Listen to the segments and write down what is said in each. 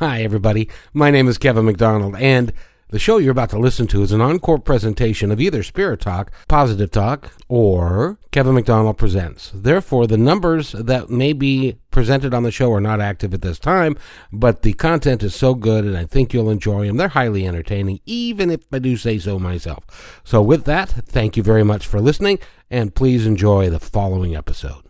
Hi, everybody. My name is Kevin McDonald, and the show you're about to listen to is an encore presentation of either Spirit Talk, Positive Talk, or Kevin McDonald Presents. Therefore, the numbers that may be presented on the show are not active at this time, but the content is so good and I think you'll enjoy them. They're highly entertaining, even if I do say so myself. So, with that, thank you very much for listening, and please enjoy the following episode.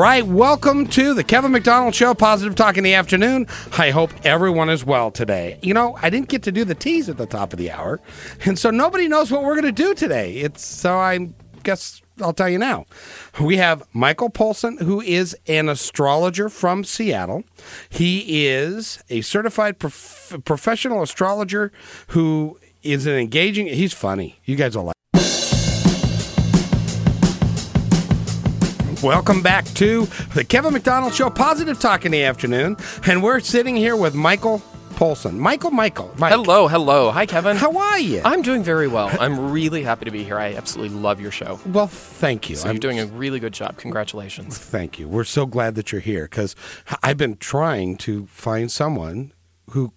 Right, welcome to the Kevin McDonald Show, Positive Talk in the afternoon. I hope everyone is well today. You know, I didn't get to do the tease at the top of the hour, and so nobody knows what we're going to do today. It's so I guess I'll tell you now. We have Michael Polson, who is an astrologer from Seattle. He is a certified prof- professional astrologer who is an engaging. He's funny. You guys will like. Welcome back to the Kevin McDonald Show, Positive Talk in the afternoon, and we're sitting here with Michael Polson. Michael, Michael, Mike. Hello, hello. Hi, Kevin. How are you? I'm doing very well. I'm really happy to be here. I absolutely love your show. well, thank you. So I'm- you're doing a really good job. Congratulations. Thank you. We're so glad that you're here because I've been trying to find someone who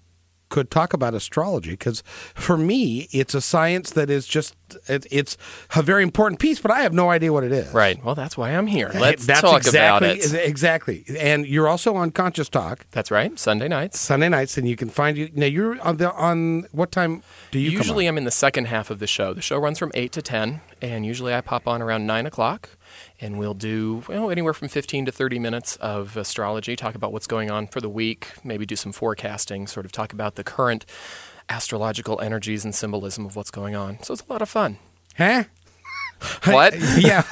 could talk about astrology because for me it's a science that is just it, it's a very important piece but i have no idea what it is Right. Well, that's why I'm here. Eh, Let's That's talk exactly, about it. Eh, exactly and you're also on conscious talk That's right. Sunday nights. sunday nights and you can find you now you're on the on what time do you usually? I'm in the second half of the show. The show runs from eight to ten, and usually I pop on around nine o'clock, and we'll do well, anywhere from 15 to 30 minutes of astrology, talk about what's going on for the week, maybe do some forecasting, sort of talk about the current astrological energies and symbolism of what's going on. So it's a lot of fun. huh What? yeah.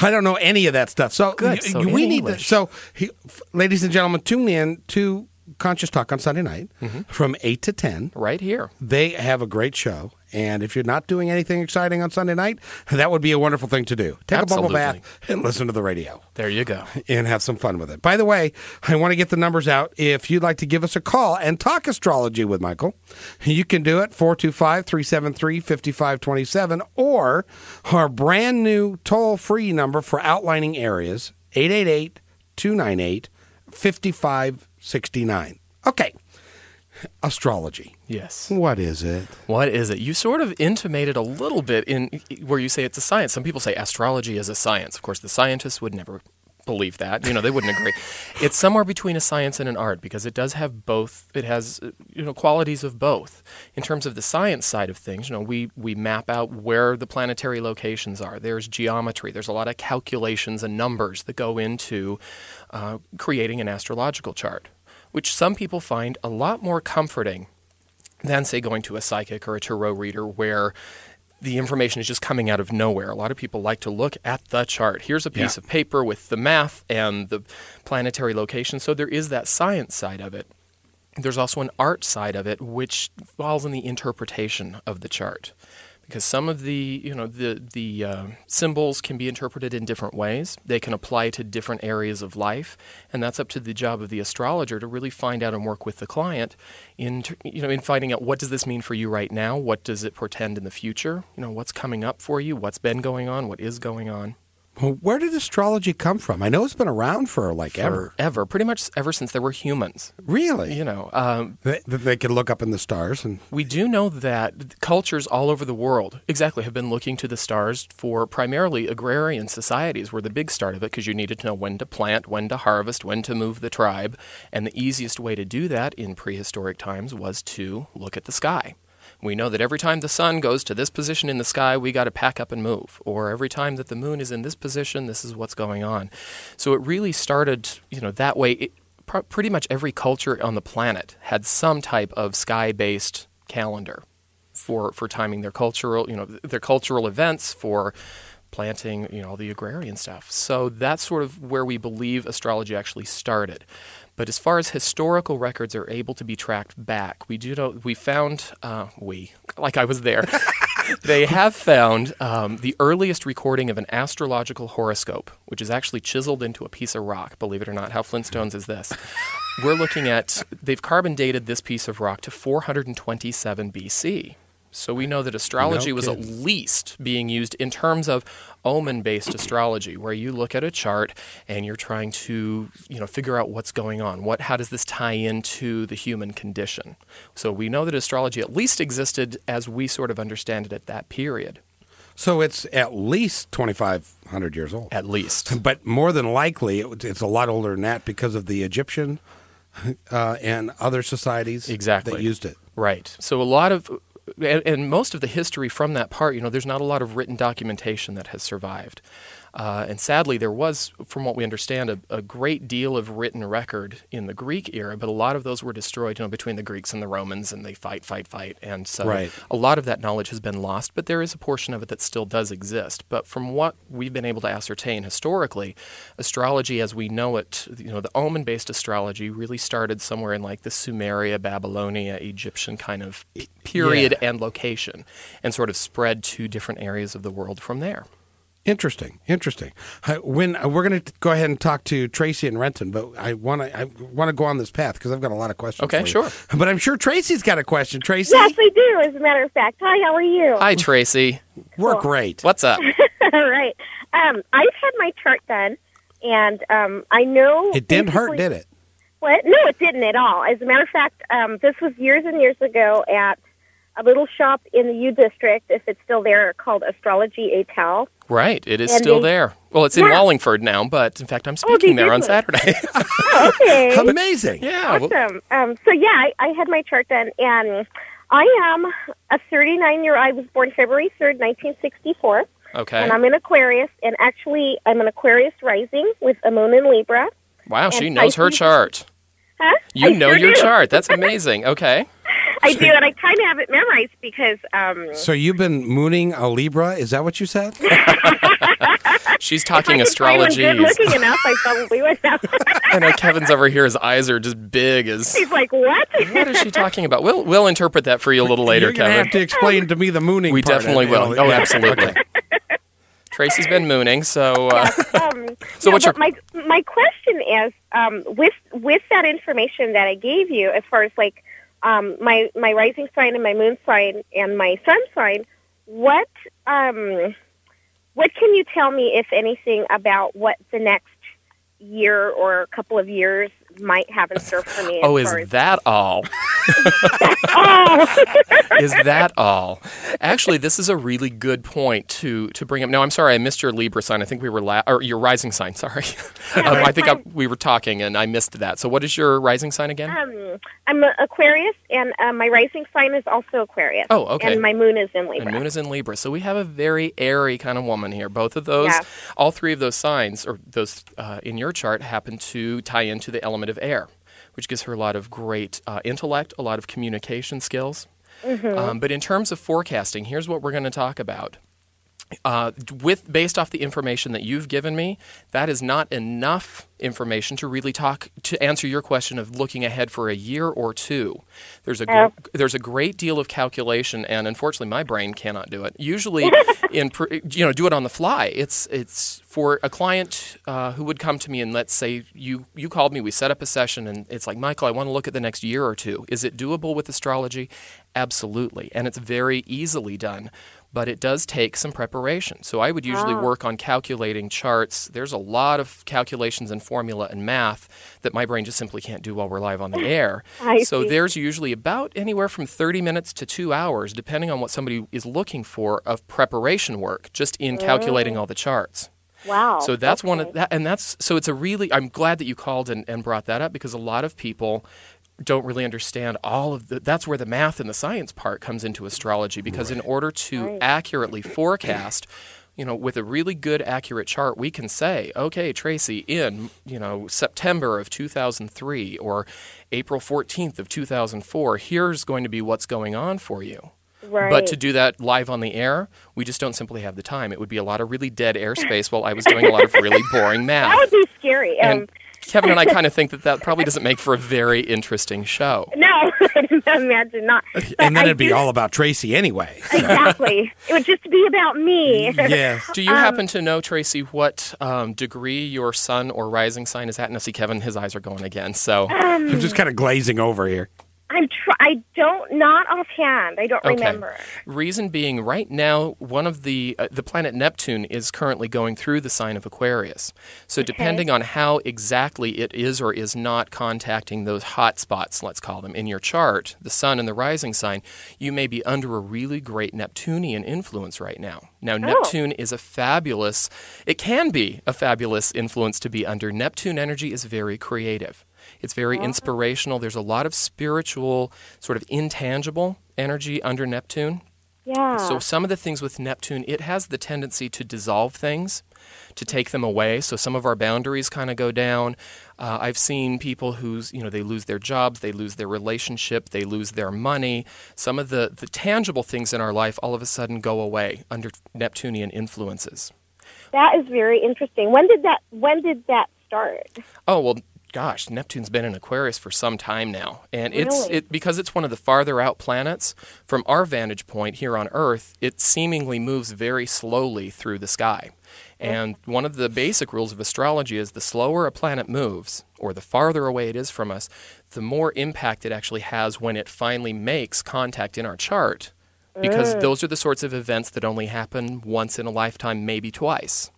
I don't know any of that stuff. So, Good. So we need to. So, he, ladies and gentlemen, tune in to Conscious Talk on Sunday night Mm-hmm. from eight to ten. right here. They have a great show, and if you're not doing anything exciting on Sunday night, that would be a wonderful thing to do. Take a bubble bath and listen to the radio There you go. and have some fun with it. By the way, I want to get the numbers out. If you'd like to give us a call and talk astrology with Michael, you can do it 425 373 5527 or our brand new toll free number for outlining areas 888 298 5569. Okay, astrology. Yes. What is it? What is it? You sort of intimated a little bit in where you say it's a science. Some people say astrology is a science. Of course, the scientists would never believe that. You know, they wouldn't agree. It's somewhere between a science and an art because it does have both. It has you know qualities of both. In terms of the science side of things, you know, we we map out where the planetary locations are. There's geometry. There's a lot of calculations and numbers that go into uh, creating an astrological chart, which some people find a lot more comforting than say going to a psychic or a tarot reader where the information is just coming out of nowhere. A lot of people like to look at the chart. Here's a piece Yeah. of paper with the math and the planetary location. So there is that science side of it. There's also an art side of it, which falls in the interpretation of the chart. Because some of the, you know, the the uh, symbols can be interpreted in different ways. They can apply to different areas of life, and that's up to the job of the astrologer to really find out and work with the client in, you know, in finding out what does this mean for you right now. What does it portend in the future? You know, what's coming up for you? What's been going on? What is going on? Well, where did astrology come from? I know it's been around for like ever. Ever, pretty much ever since there were humans. Really? You know, um, They, that they could look up in the stars and We do know that cultures all over the world, exactly, have been looking to the stars for primarily agrarian societies were the big start of it because you needed to know when to plant, when to harvest, when to move the tribe. And the easiest way to do that in prehistoric times was to look at the sky. We know that every time the sun goes to this position in the sky, we got to pack up and move. Or every time that the moon is in this position, this is what's going on. So it really started, you know, that way. It, pr- pretty much every culture on the planet had some type of sky-based calendar for for timing their cultural, you know, their cultural events for planting, you know, all the agrarian stuff. So that's sort of where we believe astrology actually started. But as far as historical records are able to be tracked back, we do know we found uh, we like I was there. they have found um, the earliest recording of an astrological horoscope, which is actually chiseled into a piece of rock. Believe it or not, how Flintstones is this? We're looking at they've carbon dated this piece of rock to 427 BC. So we know that astrology No was at least being used in terms of omen-based astrology, where you look at a chart and you're trying to, you know, figure out what's going on. What, how does this tie into the human condition? So we know that astrology at least existed as we sort of understand it at that period, So it's at least 2,500 years old. at least. But more than likely, it, it's a lot older than that because of the Egyptian uh, and other societies Exactly. that used it. Right. So a lot of, and, and most of the history from that part, you know, there's not a lot of written documentation that has survived. Uh, and sadly, there was, from what we understand, a, a great deal of written record in the Greek era, but a lot of those were destroyed, you know, between the Greeks and the Romans, and they fight, fight, fight. And so Right. a lot of that knowledge has been lost, but there is a portion of it that still does exist. But from what we've been able to ascertain historically, astrology as we know it, you know, the omen-based astrology really started somewhere in like the Sumeria, Babylonia, Egyptian kind of p- period and location, and sort of spread to different areas of the world from there. Interesting, interesting. When uh, we're going to go ahead and talk to Tracy and Renton, but I want to I want to go on this path because I've got a lot of questions. Okay, for you. sure. But I'm sure Tracy's got a question. Tracy, Yes, I do. As a matter of fact, hi. How are you? Hi, Tracy. we're great. What's up? All right. Um, I've had my chart done, and um, I know It didn't hurt, did it? What? No, it didn't at all. As a matter of fact, um, this was years and years ago at a little shop in the U District, if it's still there, called Astrology et al. Right, it is And still they- there. Well, it's in Yeah. Wallingford now, but in fact, I'm Oh, speaking they there on did? Saturday. Oh, okay. Amazing. yeah. well- Awesome. Um, so yeah, I, I had my chart done, and I am a 39 year. Old I was born February 3rd, 1964, okay. and I'm an Aquarius. And actually, I'm an Aquarius rising with a moon in Libra. Wow, she and knows her Pisces- chart. Huh? You I know sure your do. chart. That's amazing. Okay. I do, and I kind of have it memorized because um, So you've been mooning a Libra? Is that what you said? She's talking could find one astrology. good looking enough, I probably would have. I know Kevin's over here. His eyes are just big as. He's like, "What?" What is she talking about? We'll we'll interpret that for you a little later, You're Kevin. have to explain to me the mooning. We part, definitely will. know. Oh, absolutely. Tracy's been mooning, so uh, um, So no, what's your- my my question is um, with with that information that I gave you, as far as like um, my my rising sign and my moon sign and my sun sign, what um, what can you tell me, if anything, about what the next year or couple of years might have in store for me? oh, is that all? Is that all? Actually, this is a really good point to to bring up. No, I'm sorry, I missed your Libra sign. I think we were la- or your rising sign. Sorry, um, I think I, we were talking and I missed that. So, what is your rising sign again? um, I'm Aquarius, and uh, my rising sign is also Aquarius. Oh, okay. And my moon is in Libra. And Moon is in Libra. So we have a very airy kind of woman here. Both of those, Yeah. all three of those signs, or those uh, in your chart, happen to tie into the element of air, which gives her a lot of great uh, intellect, a lot of communication skills. Um, but in terms of forecasting, here's what we're going to talk about. Uh, with based off the information that you've given me, that is not enough information to really talk to answer your question of looking ahead for a year or two. There's a gr- Oh. there's a great deal of calculation, and unfortunately, my brain cannot do it. Usually, in pr- you know, do it on the fly. It's it's for a client uh, who would come to me and let's say you you called me, we set up a session, and it's like Michael, I want to look at the next year or two. Is it doable with astrology? Absolutely, and it's very easily done but it does take some preparation. So I would usually ah. work on calculating charts. There's a lot of calculations and formula and math that my brain just simply can't do while we're live on the air. So see. there's usually about anywhere from 30 minutes to 2 hours depending on what somebody is looking for of preparation work just in calculating oh. all the charts. Wow. So that's one of that, and that's so it's a really. I'm glad that you called and, and brought that up because a lot of people don't really understand all of the. That's where the math and the science part comes into astrology because in order to Right. accurately forecast. You know, with a really good, accurate chart, we can say, okay, Tracy, in you know September of 2003 or April 14th of 2004, here's going to be what's going on for you. Right. But to do that live on the air, we just don't simply have the time. It would be a lot of really dead airspace while I was doing a lot of really boring math. that would be scary. Um, and Kevin and I kind of think that that probably doesn't make for a very interesting show. no, I imagine not. But And then I it'd be do- all about Tracy anyway. exactly. it would just be about me. yes. Do you happen to know, Tracy, what um, degree your sun or rising sign is at? And I see, Kevin, his eyes are going again. So, I'm just kind of glazing over here. I'm. Tr- I don't. Not offhand. I don't okay. remember. Reason being, right now, one of the uh, the planet Neptune is currently going through the sign of Aquarius. So, depending on how exactly it is or is not contacting those hot spots, let's call them, in your chart, the sun and the rising sign, you may be under a really great Neptunian influence right now. Now, Neptune is a fabulous, it can be a fabulous influence to be under. Neptune energy is very creative. It's very inspirational. There's a lot of spiritual, sort of intangible energy under Neptune. Yeah. So some of the things with Neptune, it has the tendency to dissolve things, to take them away. So some of our boundaries kind of go down. Uh, I've seen people who's you know they lose their jobs, they lose their relationship, they lose their money. Some of the the tangible things in our life all of a sudden go away under Neptunian influences. that is very interesting. When did that? When did that start? Oh well, gosh, Neptune's been in Aquarius for some time now, and it's it because it's one of the farther out planets. From our vantage point here on Earth, it seemingly moves very slowly through the sky. And one of the basic rules of astrology is the slower a planet moves, or the farther away it is from us, the more impact it actually has when it finally makes contact in our chart. Because those are the sorts of events that only happen once in a lifetime, maybe twice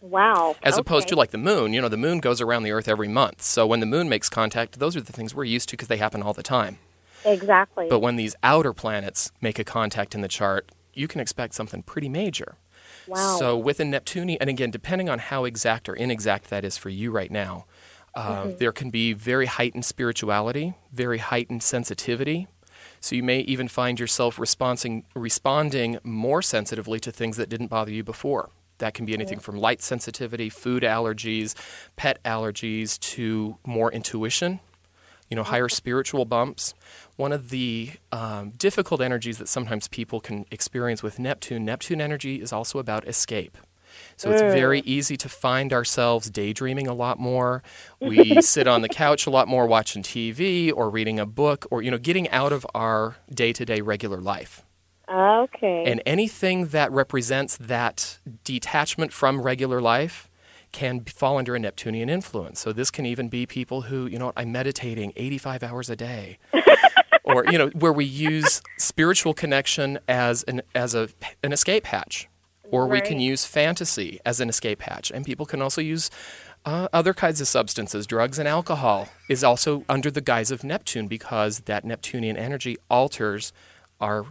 Wow. as opposed to like the moon. You know, the moon goes around the Earth every month. So when the moon makes contact, those are the things we're used to because they happen all the time. exactly. But when these outer planets make a contact in the chart, you can expect something pretty major. wow. So with a Neptunian, and again, depending on how exact or inexact that is for you right now, uh, there can be very heightened spirituality, very heightened sensitivity. So you may even find yourself responding, responding more sensitively to things that didn't bother you before. That can be anything from light sensitivity, food allergies, pet allergies, to more intuition, you know, higher spiritual bumps. One of the um, difficult energies that sometimes people can experience with Neptune, Neptune energy is also about escape. So it's very easy to find ourselves daydreaming a lot more. We sit on the couch a lot more watching TV or reading a book or you know getting out of our day-to-day regular life. Okay. And anything that represents that detachment from regular life can fall under a Neptunian influence. So this can even be people who, you know, I'm meditating 85 hours a day. or, you know, where we use spiritual connection as an as a an escape hatch. Or we can use fantasy as an escape hatch. And people can also use uh, other kinds of substances, drugs and alcohol, is also under the guise of Neptune because that Neptunian energy alters our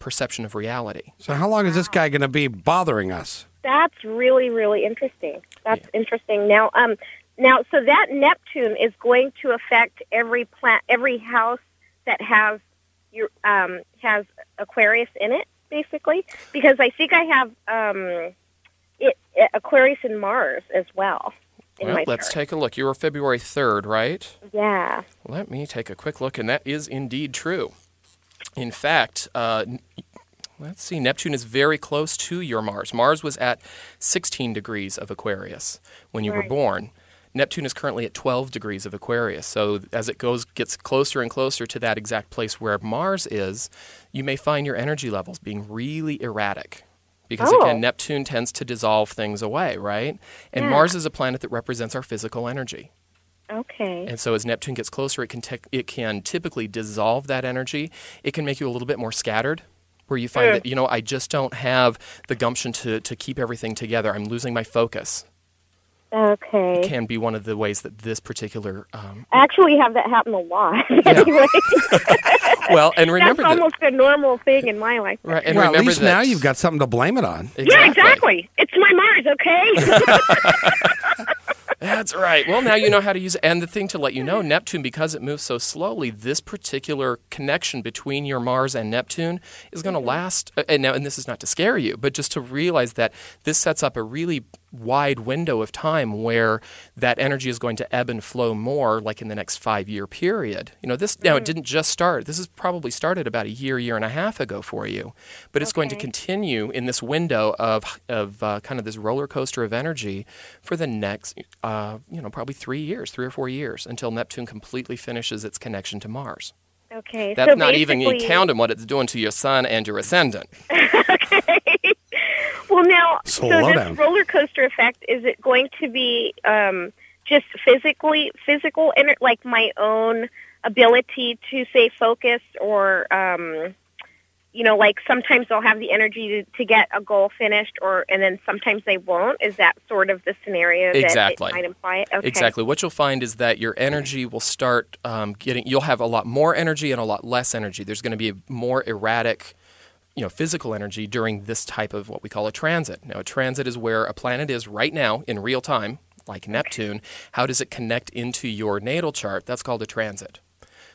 perception of reality. So how long is this guy going to be bothering us? That's really, really interesting. That's interesting. Now, um, now, so that Neptune is going to affect every plant, every house that has your um, has Aquarius in it, basically. Because I think I have um, it, Aquarius and Mars as well. In Well, let's chart. take a look. You were February 3rd, right? Yeah. Let me take a quick look, and that is indeed true. In fact, uh, let's see, Neptune is very close to your Mars. Mars was at 16 degrees of Aquarius when you were born. Neptune is currently at 12 degrees of Aquarius. So as it goes gets closer and closer to that exact place where Mars is, you may find your energy levels being really erratic. Because Oh. again, Neptune tends to dissolve things away, right? And Yeah. Mars is a planet that represents our physical energy. Okay. And so as Neptune gets closer, it can tec- it can typically dissolve that energy. It can make you a little bit more scattered, where you find that you know I just don't have the gumption to to keep everything together. I'm losing my focus. Okay. Can be one of the ways that this particular. Um, I actually have that happen a lot. anyway, well, and remember that's that. almost a normal thing in my life. Right, and well, at least that, now you've got something to blame it on. Yeah, exactly. It's my Mars, okay? That's right. Well, now you know how to use it. And the thing to let you know, Neptune, because it moves so slowly, this particular connection between your Mars and Neptune is going to last. uh, And now, and this is not to scare you, but just to realize that this sets up a really wide window of time where that energy is going to ebb and flow more like in the next 5 year period. You know, this now it didn't just start. This has probably started about a year year and a half ago for you. But it's going to continue in this window of of uh, kind of this roller coaster of energy for the next uh, you know, probably 3 years, 3 or 4 years until Neptune completely finishes its connection to Mars. Okay. That's so not even counting what it's doing to your sun and your ascendant. Well, now, Slow so this down. roller coaster effect is it going to be um, just physically physical, ener- like my own ability to stay focused, or um, you know, like sometimes I'll have the energy to, to get a goal finished, or and then sometimes they won't. Is that sort of the scenario Exactly. that it might imply? Okay. Exactly. What you'll find is that your energy will start um, getting. You'll have a lot more energy and a lot less energy. There's going to be a more erratic, you know, physical energy during this type of what we call a transit. Now, a transit is where a planet is right now in real time, like Neptune. How does it connect into your natal chart? That's called a transit.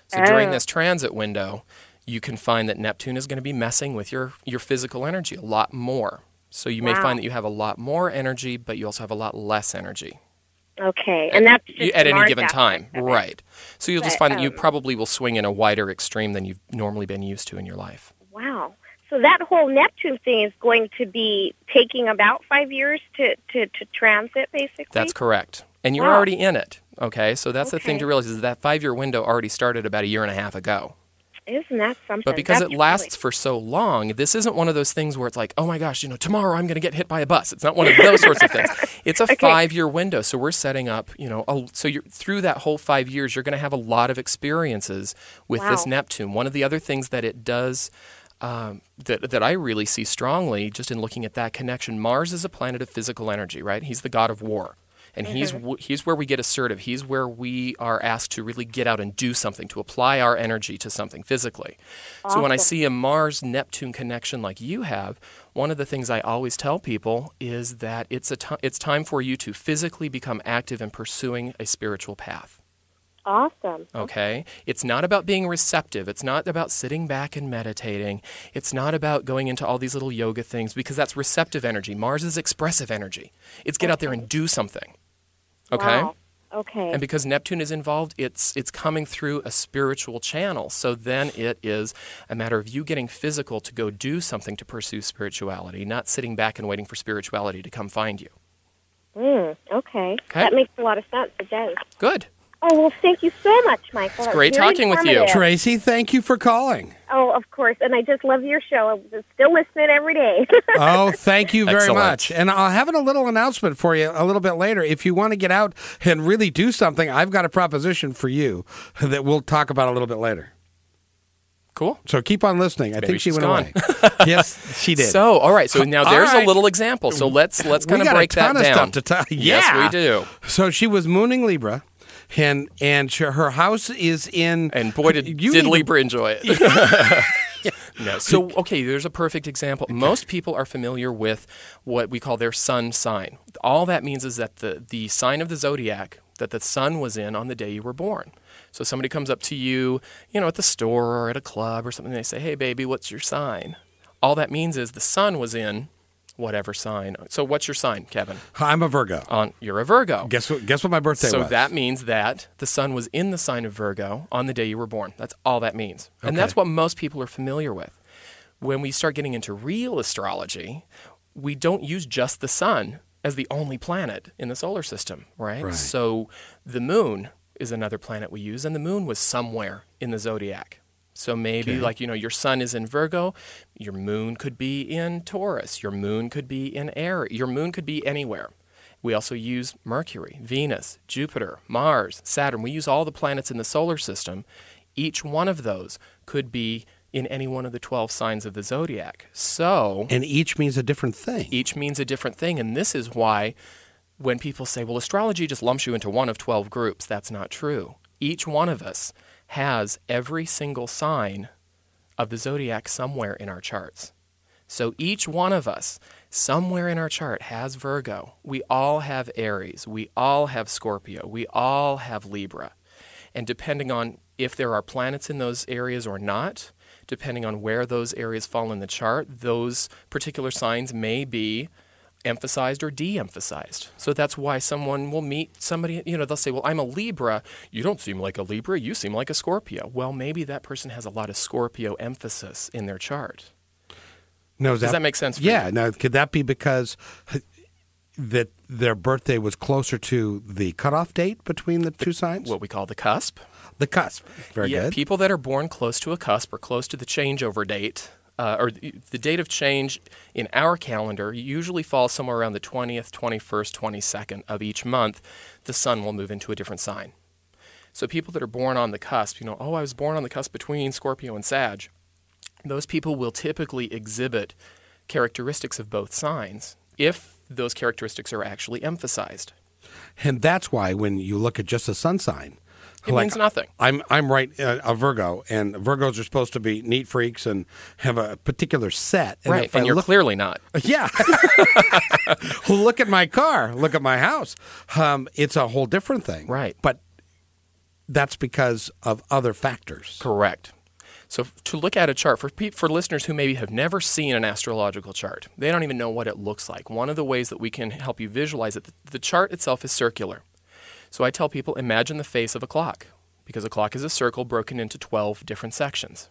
So during Oh. this transit window, you can find that Neptune is going to be messing with your your physical energy a lot more. So you may Wow. find that you have a lot more energy, but you also have a lot less energy Okay, and that's just at any given time, right? So you'll just But, find that you um, probably will swing in a wider extreme than you've normally been used to in your life. Wow. So that whole Neptune thing is going to be taking about five years to, to, to transit, basically. That's correct, and you're Wow. already in it. Okay, so that's the thing to realize is that five year window already started about a year and a half ago. Isn't that something? But because That's it lasts really- for so long, this isn't one of those things where it's like, oh my gosh, you know, tomorrow I'm going to get hit by a bus. It's not one of those sorts of things. It's a five year window. So we're setting up, you know, a, so you're, through that whole five years, you're going to have a lot of experiences with this Neptune. One of the other things that it does. Um, that that I really see strongly, just in looking at that connection. Mars is a planet of physical energy, right? He's the god of war, and he's Mm-hmm. w- he's where we get assertive. He's where we are asked to really get out and do something, to apply our energy to something physically. So when I see a Mars Neptune connection like you have, one of the things I always tell people is that it's a it's time for you to physically become active in pursuing a spiritual path. Awesome. Okay? It's not about being receptive. It's not about sitting back and meditating. It's not about going into all these little yoga things because that's receptive energy. Mars is expressive energy. It's get out there and do something. Okay? Wow. Okay. And because Neptune is involved, it's it's coming through a spiritual channel. So then it is a matter of you getting physical to go do something to pursue spirituality, not sitting back and waiting for spirituality to come find you. Mm, okay. Okay. That makes a lot of sense. It does. Good. Oh well, thank you so much, Michael. It's great talking with you. Tracy, thank you for calling. Oh, of course, and I just love your show. I'm just still listening every day. Oh, thank you very Excellent. much. And I'll have a little announcement for you a little bit later. If you want to get out and really do something, I've got a proposition for you that we'll talk about a little bit later. Cool. So keep on listening. I Maybe think she went gone. away. yes, she did. So, all right. So now All there's right. a little example. So let's let's we kind of got break a ton that of down. stuff to tell. Yes, we do. So she was mooning Libra, and and her house is in. And boy, did, You did Libra enjoy it. no. So, okay, there's a perfect example. Most people are familiar with what we call their sun sign. All that means is that the, the sign of the zodiac that the sun was in on the day you were born. So somebody comes up to you, you know, at the store or at a club or something, they say, hey, baby, what's your sign? All that means is the sun was in whatever sign. So what's your sign, Kevin? I'm a Virgo. On You're a Virgo. Guess what? Guess what my birthday So was. So that means that the sun was in the sign of Virgo on the day you were born. That's all that means. And Okay. that's what most people are familiar with. When we start getting into real astrology, we don't use just the sun as the only planet in the solar system, right? Right. So the moon is another planet we use, and the moon was somewhere in the zodiac. So maybe, Okay. like, you know, your sun is in Virgo, your moon could be in Taurus, your moon could be in Aries, your moon could be anywhere. We also use Mercury, Venus, Jupiter, Mars, Saturn. We use all the planets in the solar system. Each one of those could be in any one of the 12 signs of the zodiac. So and each means a different thing. each means a different thing. And this is why when people say, well, astrology just lumps you into one of 12 groups, that's not true. Each one of us has every single sign of the zodiac somewhere in our charts. So each one of us, somewhere in our chart, has Virgo. We all have Aries. We all have Scorpio. We all have Libra. And depending on if there are planets in those areas or not, depending on where those areas fall in the chart, those particular signs may be emphasized or de emphasized. So that's why someone will meet somebody, you know, they'll say, Well, I'm a Libra. You don't seem like a Libra. You seem like a Scorpio. Well, maybe that person has a lot of Scorpio emphasis in their chart. No, Does that make sense for yeah. you? Now, could that be because that their birthday was closer to the cutoff date between the two signs? What we call the cusp. the cusp. Very yeah, good. people that are born close to a cusp or close to the changeover date, uh, or the, the date of change in our calendar usually falls somewhere around the 20th, 21st, 22nd of each month. The sun will move into a different sign. So people that are born on the cusp, you know, oh, I was born on the cusp between Scorpio and Sag, those people will typically exhibit characteristics of both signs if those characteristics are actually emphasized. and that's why when you look at just a sun sign, It means nothing. I'm I'm right uh, a Virgo, and Virgos are supposed to be neat freaks and have a particular set. And right, if I and you're look- clearly not. Yeah. look at my car. Look at my house. Um, it's a whole different thing. Right. But that's because of other factors. Correct. So to look at a chart for for listeners who maybe have never seen an astrological chart, they don't even know what it looks like. One of the ways that we can help you visualize it, the chart itself is circular. So I tell people imagine the face of a clock because a clock is a circle broken into 12 different sections.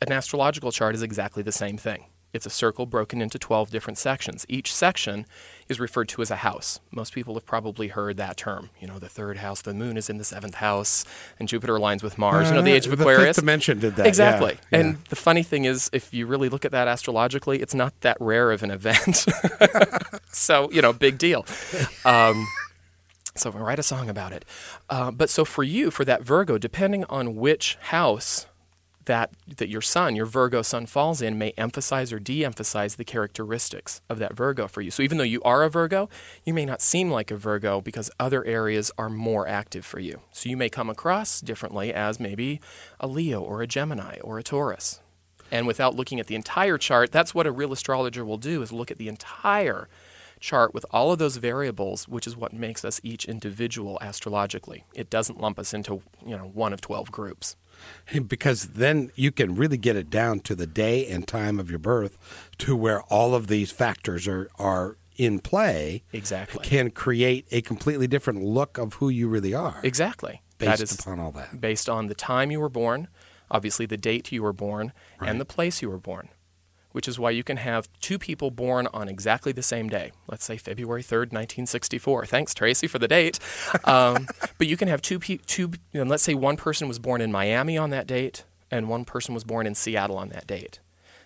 An astrological chart is exactly the same thing. It's a circle broken into 12 different sections. Each section is referred to as a house. Most people have probably heard that term. You know, the third house, the moon is in the seventh house, and Jupiter aligns with Mars. you know, the age of Uh, Aquarius. The fifth dimension did that. Exactly. yeah, And the funny thing is, if you really look at that astrologically, it's not that rare of an event. so, you know, big deal. Um, so write a song about it. Uh, but so for you, for that Virgo, depending on which house that that your sun, your Virgo sun falls in, may emphasize or de-emphasize the characteristics of that Virgo for you. So even though you are a Virgo, you may not seem like a Virgo because other areas are more active for you. So you may come across differently as maybe a Leo or a Gemini or a Taurus. And without looking at the entire chart, that's what a real astrologer will do is look at the entire chart with all of those variables, which is what makes us each individual astrologically. It doesn't lump us into, you know, one of 12 groups. Because then you can really get it down to the day and time of your birth to where all of these factors are, are in play. Exactly. Can create a completely different look of who you really are Exactly. based that is upon all that. based on the time you were born, obviously the date you were born, Right. and the place you were born. Which is why you can have two people born on exactly the same day. Let's say February 3rd, 1964. Thanks, Tracy, for the date. Um, but you can have two, pe- two you know, let's say one person was born in Miami on that date, and one person was born in Seattle on that date.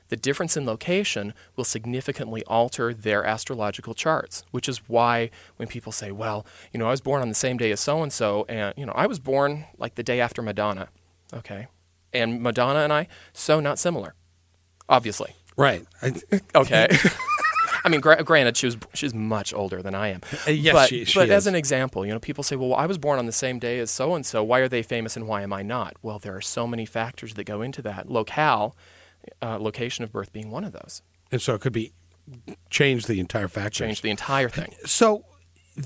The difference in location will significantly alter their astrological charts, which is why when people say, well, you know, I was born on the same day as so and so, and, you know, I was born like the day after Madonna. Okay. And Madonna and I, so not similar, obviously. Right. I, Okay. I mean, gra- granted, she was she's much older than I am. Uh, yes, but, she- she but as an example, you know, people say, "Well, I was born on the same day as so and so. Why are they famous and why am I not?" Well, there are so many factors that go into that. Locale, uh, location of birth being one of those. and so it could be change the entire factors. Change the entire thing. So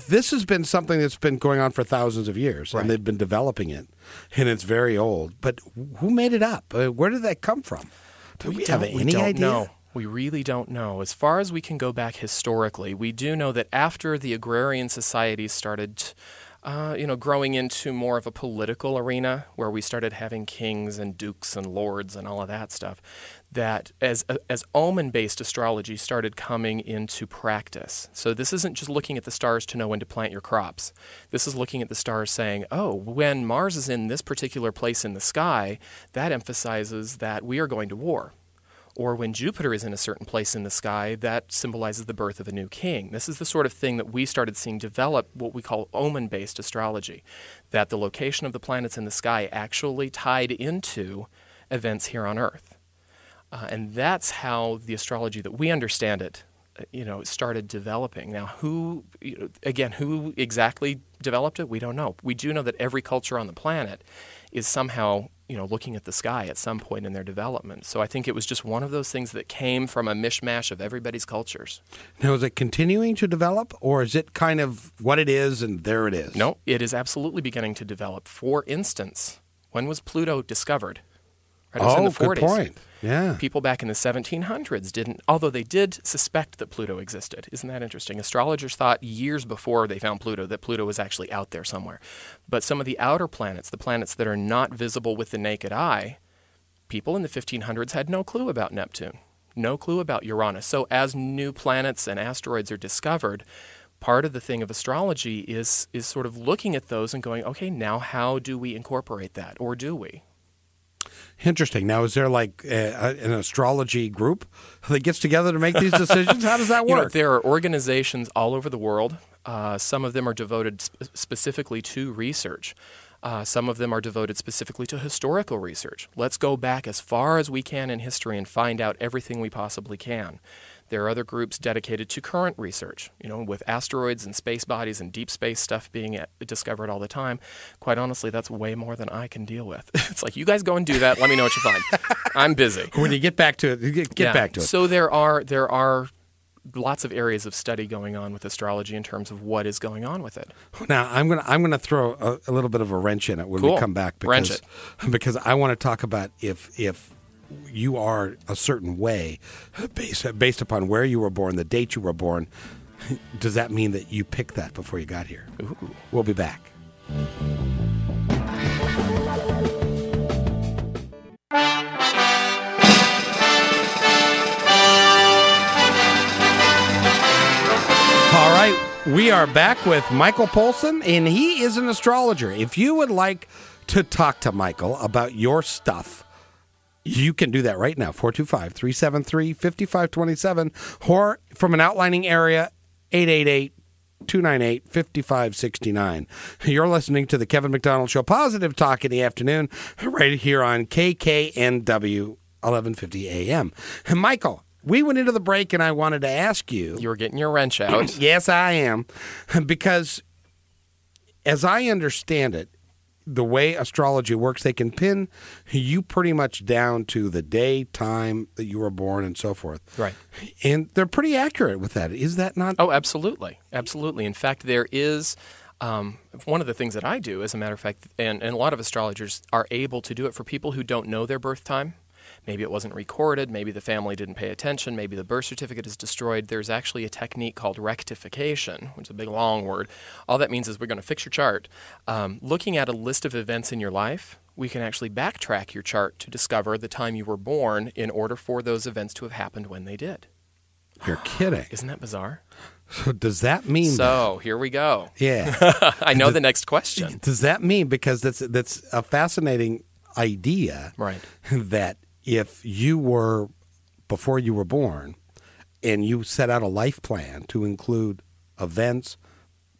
this has been something that's been going on for thousands of years, Right. and they've been developing it, and it's very old. But who made it up? Uh, Where did that come from? Do we, have don't- any we don't idea? know. We really don't know. As far as we can go back historically, we do know that after the agrarian societies started, uh, you know, growing into more of a political arena, where we started having kings and dukes and lords and all of that stuff, that as uh, as omen-based astrology started coming into practice. So this isn't just looking at the stars to know when to plant your crops. This is looking at the stars saying, "Oh, when Mars is in this particular place in the sky, that emphasizes that we are going to war." or when Jupiter is in a certain place in the sky, that symbolizes the birth of a new king. This is the sort of thing that we started seeing develop what we call omen based astrology, that the location of the planets in the sky actually tied into events here on Earth. Uh, and that's how the astrology that we understand it, uh, you know, started developing. Now, who, you know, again, who exactly developed it, we don't know. We do know that every culture on the planet is somehow, you know, looking at the sky at some point in their development. So I think it was just one of those things that came from a mishmash of everybody's cultures. Now, is it continuing to develop, or is it kind of what it is and there it is? No, it is absolutely beginning to develop. For instance, when was Pluto discovered? Right? It was oh, in the good 40s. point. Yeah. People back in the 1700s didn't, although they did suspect that Pluto existed. Isn't that interesting? Astrologers thought years before they found Pluto that Pluto was actually out there somewhere. But some of the outer planets, the planets that are not visible with the naked eye, people in the 1500s had no clue about Neptune, no clue about Uranus. So as new planets and asteroids are discovered, part of the thing of astrology is is sort of looking at those and going, okay, now how do we incorporate that, or do we? Interesting. Now, is there like a, an astrology group that gets together to make these decisions? How does that You know, work? there are organizations all over the world. Uh, some of them are devoted sp- specifically to research. Uh, some of them are devoted specifically to historical research. Let's go back as far as we can in history and find out everything we possibly can. There are other groups dedicated to current research, you know, with asteroids and space bodies and deep space stuff being uh, discovered all the time. Quite honestly, that's way more than I can deal with. it's like, you guys go and do that. Let me know what you find. I'm busy. when you get back to it, get, get Yeah. back to it. So there are there are lots of areas of study going on with astrology in terms of what is going on with it. Now I'm gonna I'm gonna throw a, a little bit of a wrench in it when we come back because Wrench it. because I want to talk about if if you are a certain way based based upon where you were born, the date you were born. Does that mean that you picked that before you got here? Ooh. We'll be back. All right, we are back with Michael Polson, and he is an astrologer. If you would like to talk to Michael about your stuff, you can do that right now 425 373 5527, or from an outlining area, 888 298 5569. You're listening to the Kevin McDonald Show, Positive Talk in the afternoon, right here on KKNW 1150 AM. Michael, we went into the break and I wanted to ask you. You were getting your wrench out. Yes, I am. Because as I understand it, the way astrology works, they can pin you pretty much down to the day, time that you were born, and so forth. Right. And they're pretty accurate with that. Is that not? Oh, absolutely, absolutely. In fact, there is. Um, one of the things that I do, as a matter of fact, and, and a lot of astrologers are able to do it for people who don't know their birth time. Maybe it wasn't recorded, maybe the family didn't pay attention, maybe the birth certificate is destroyed. There's actually a technique called rectification, which is a big long word. All that means is we're going to fix your chart. Um, looking at a list of events in your life, we can actually backtrack your chart to discover the time you were born in order for those events to have happened when they did. You're kidding. Isn't that bizarre? So does that mean? So here we go. yeah. I know the next question. does that mean because that's that's a fascinating idea Right. that if you were before you were born and you set out a life plan to include events,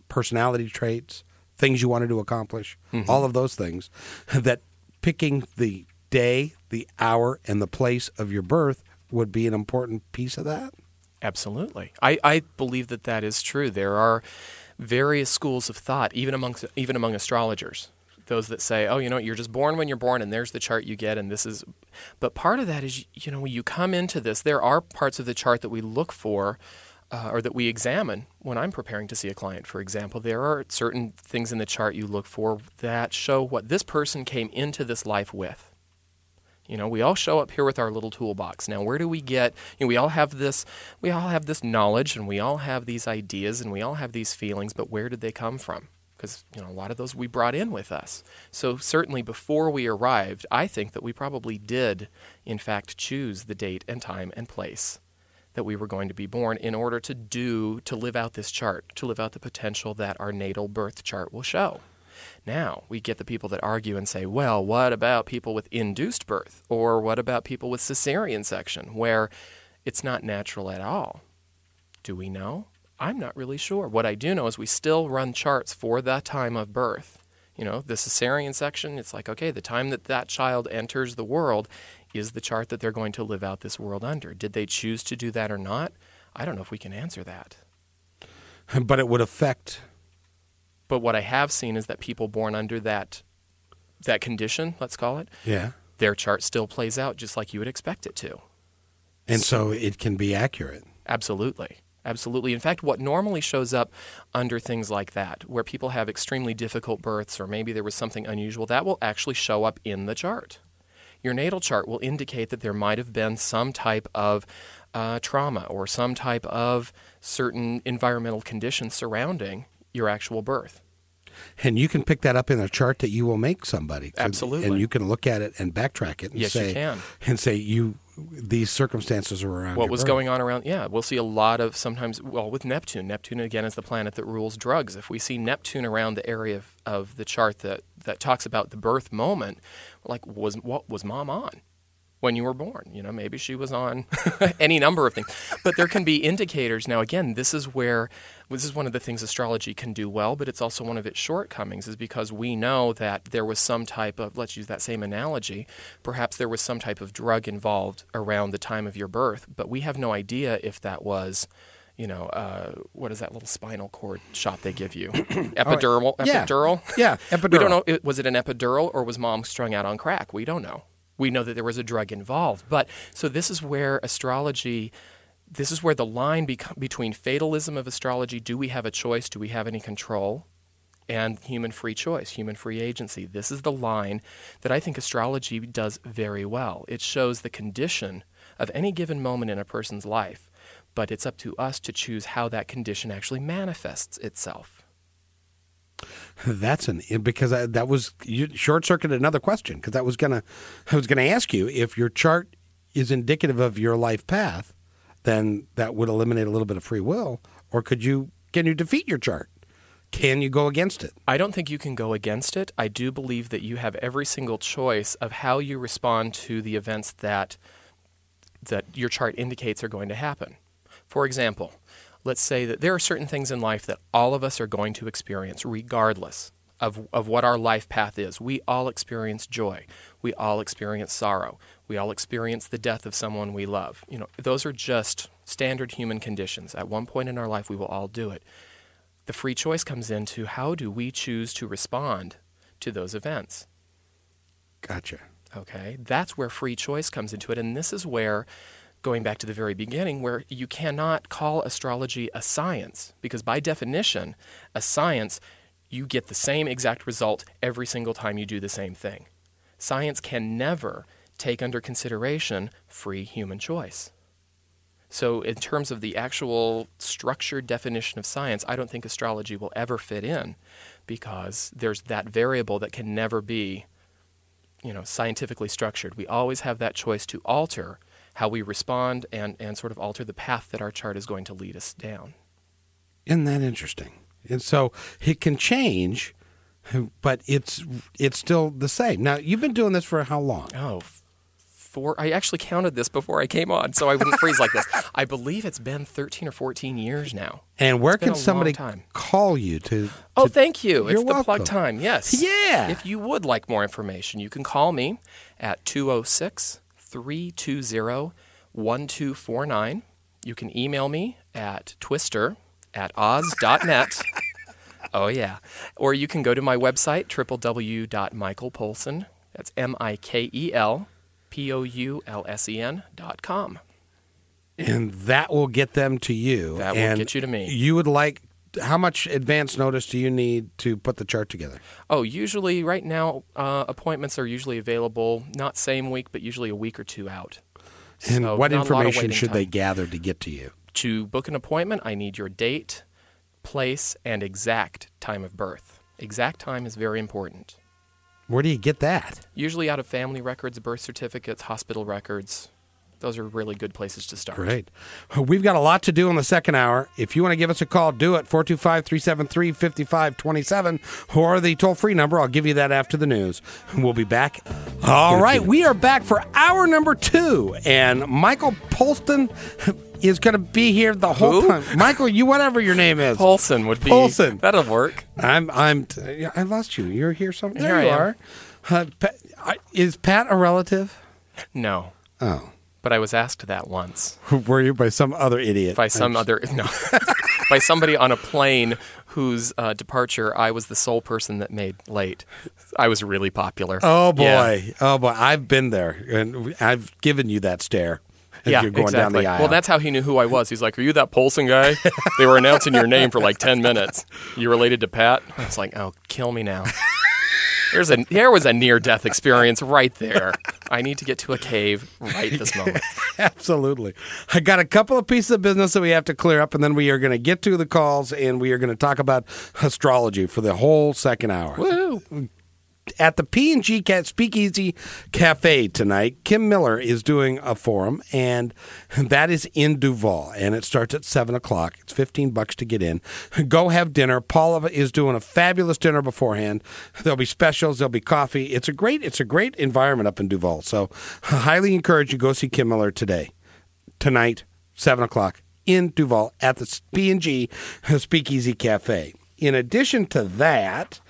personality traits, things you wanted to accomplish, mm-hmm. all of those things, that picking the day, the hour, and the place of your birth would be an important piece of that? Absolutely. I, I believe that that is true. There are various schools of thought, even amongst even among astrologers. Those that say, "Oh, you know, you're just born when you're born, and there's the chart you get, and this is." But part of that is, you know, when you come into this, there are parts of the chart that we look for, uh, or that we examine when I'm preparing to see a client. For example, there are certain things in the chart you look for that show what this person came into this life with. You know, we all show up here with our little toolbox. Now, where do we get? You know, we all have this. We all have this knowledge, and we all have these ideas, and we all have these feelings. But where did they come from? Because you know, a lot of those we brought in with us. So certainly, before we arrived, I think that we probably did, in fact, choose the date and time and place that we were going to be born in order to do to live out this chart, to live out the potential that our natal birth chart will show. Now, we get the people that argue and say, well, what about people with induced birth? Or what about people with cesarean section, where it's not natural at all? Do we know? I'm not really sure. What I do know is we still run charts for that time of birth. You know, the cesarean section, it's like, okay, the time that that child enters the world is the chart that they're going to live out this world under. Did they choose to do that or not? I don't know if we can answer that. But it would affect. But what I have seen is that people born under that that condition, let's call it, Yeah. their chart still plays out just like you would expect it to. And so it can be accurate. Absolutely. Absolutely. In fact, what normally shows up under things like that, where people have extremely difficult births or maybe there was something unusual, that will actually show up in the chart. your natal chart will indicate that there might have been some type of uh, trauma or some type of certain environmental conditions surrounding your actual birth. And you can pick that up in a chart that you will make somebody. Absolutely. And you can look at it and backtrack it and Yes, you say can. and say you these circumstances are around what was birth. going on around yeah we'll see a lot of sometimes well with neptune neptune again is the planet that rules drugs if we see neptune around the area of, of the chart that, that talks about the birth moment like was what was mom on when you were born you know maybe she was on any number of things. But there can be indicators. Now again this is where this is one of the things astrology can do well but it's also one of its shortcomings is because we know that there was some type of let's use that same analogy perhaps there was some type of drug involved around the time of your birth but we have no idea if that was you know uh, what is that little spinal cord shot they give you? Epidural? Yeah. epidural? Yeah, we epidural. don't know was it an epidural or was mom strung out on crack? We don't know we know that there was a drug involved but so this is where astrology this is where the line bec- between fatalism of astrology do we have a choice do we have any control and human free choice, human free agency. This is the line that I think astrology does very well. It shows the condition of any given moment in a person's life, but it's up to us to choose how that condition actually manifests itself. That's an because I, that was you short circuited another question because that was gonna I was gonna ask you if your chart is indicative of your life path, then that would eliminate a little bit of free will, or could you can you defeat your chart? Can you go against it? I don't think you can go against it. I do believe that you have every single choice of how you respond to the events that that your chart indicates are going to happen. For example, let's say that there are certain things in life that all of us are going to experience regardless of, of what our life path is. We all experience joy. We all experience sorrow. We all experience the death of someone we love. You know, those are just standard human conditions. At one point in our life we will all do it the free choice comes into how do we choose to respond to those events. Gotcha. Okay, that's where free choice comes into it, and this is where, going back to the very beginning, where you cannot call astrology a science because by definition, a science you get the same exact result every single time you do the same thing. Science can never take under consideration free human choice. So, in terms of the actual structured definition of science, I don't think astrology will ever fit in because there's that variable that can never be, you know, scientifically structured. We always have that choice to alter how we respond and, and sort of alter the path that our chart is going to lead us down. Isn't that interesting? And so it can change, but it's it's still the same. Now you've been doing this for how long? Oh, four. I actually counted this before I came on, so I wouldn't freeze like this. I believe it's been 13 or 14 years now. And where can somebody call you to? Oh, thank you. It's the plug time. Yes. Yeah. If you would like more information, you can call me at 206 320 1249. You can email me at twister at oz.net. oh, yeah. Or you can go to my website, www.mikelpoulsen. That's M I K E L P O U L S E N dot com. and that will get them to you. That will And get you to me. You would like how much advance notice do you need to put the chart together? Oh, usually right now, uh, appointments are usually available not same week, but usually a week or two out. And So what not a lot of information should they gather to get to you? To book an appointment, I need your date, place, and exact time of birth. Exact time is very important. Where do you get that? Usually out of family records, birth certificates, hospital records. Those are really good places to start. Great. We've got a lot to do in the second hour. If you want to give us a call, do it 425 373 5527 or the toll free number. I'll give you that after the news. We'll be back. All right. We are back for hour number two. And Michael Polston is going to be here the whole Who? time. Michael, you, whatever your name is. Poulsen would be. Poulsen. That'll work. I'm, I'm, I lost you. You're here somewhere. There Here you I am. are. Uh, Pat, is Pat a relative? No. Oh. But I was asked that once Were you by some other idiot? by some other no, by somebody on a plane whose uh, departure I was the sole person that made late. I was really popular. Oh boy, Yeah. oh boy, I've been there, and I've given you that stare as yeah, you're going exactly. down the aisle. Well, that's how he knew who I was. He's like, "Are you that Poulsen guy?" they were announcing your name for like ten minutes. You related to Pat? I was like, "Oh, kill me now." There's a there was a near death experience right there. I need to get to a cave right this moment. Absolutely. I got a couple of pieces of business that we have to clear up, and then we are going to get to the calls and we are going to talk about astrology for the whole second hour. Woo! At the P&G Cat Speakeasy Cafe tonight, Kim Miller is doing a forum, and that is in Duvall, and it starts at 7 o'clock. It's 15 bucks to get in. Go have dinner. Paula is doing a fabulous dinner beforehand. There'll be specials. There'll be coffee. It's a great, it's a great environment up in Duvall. So I highly encourage you go see Kim Miller today, tonight, 7 o'clock in Duvall at the P&G Speakeasy Cafe. In addition to that,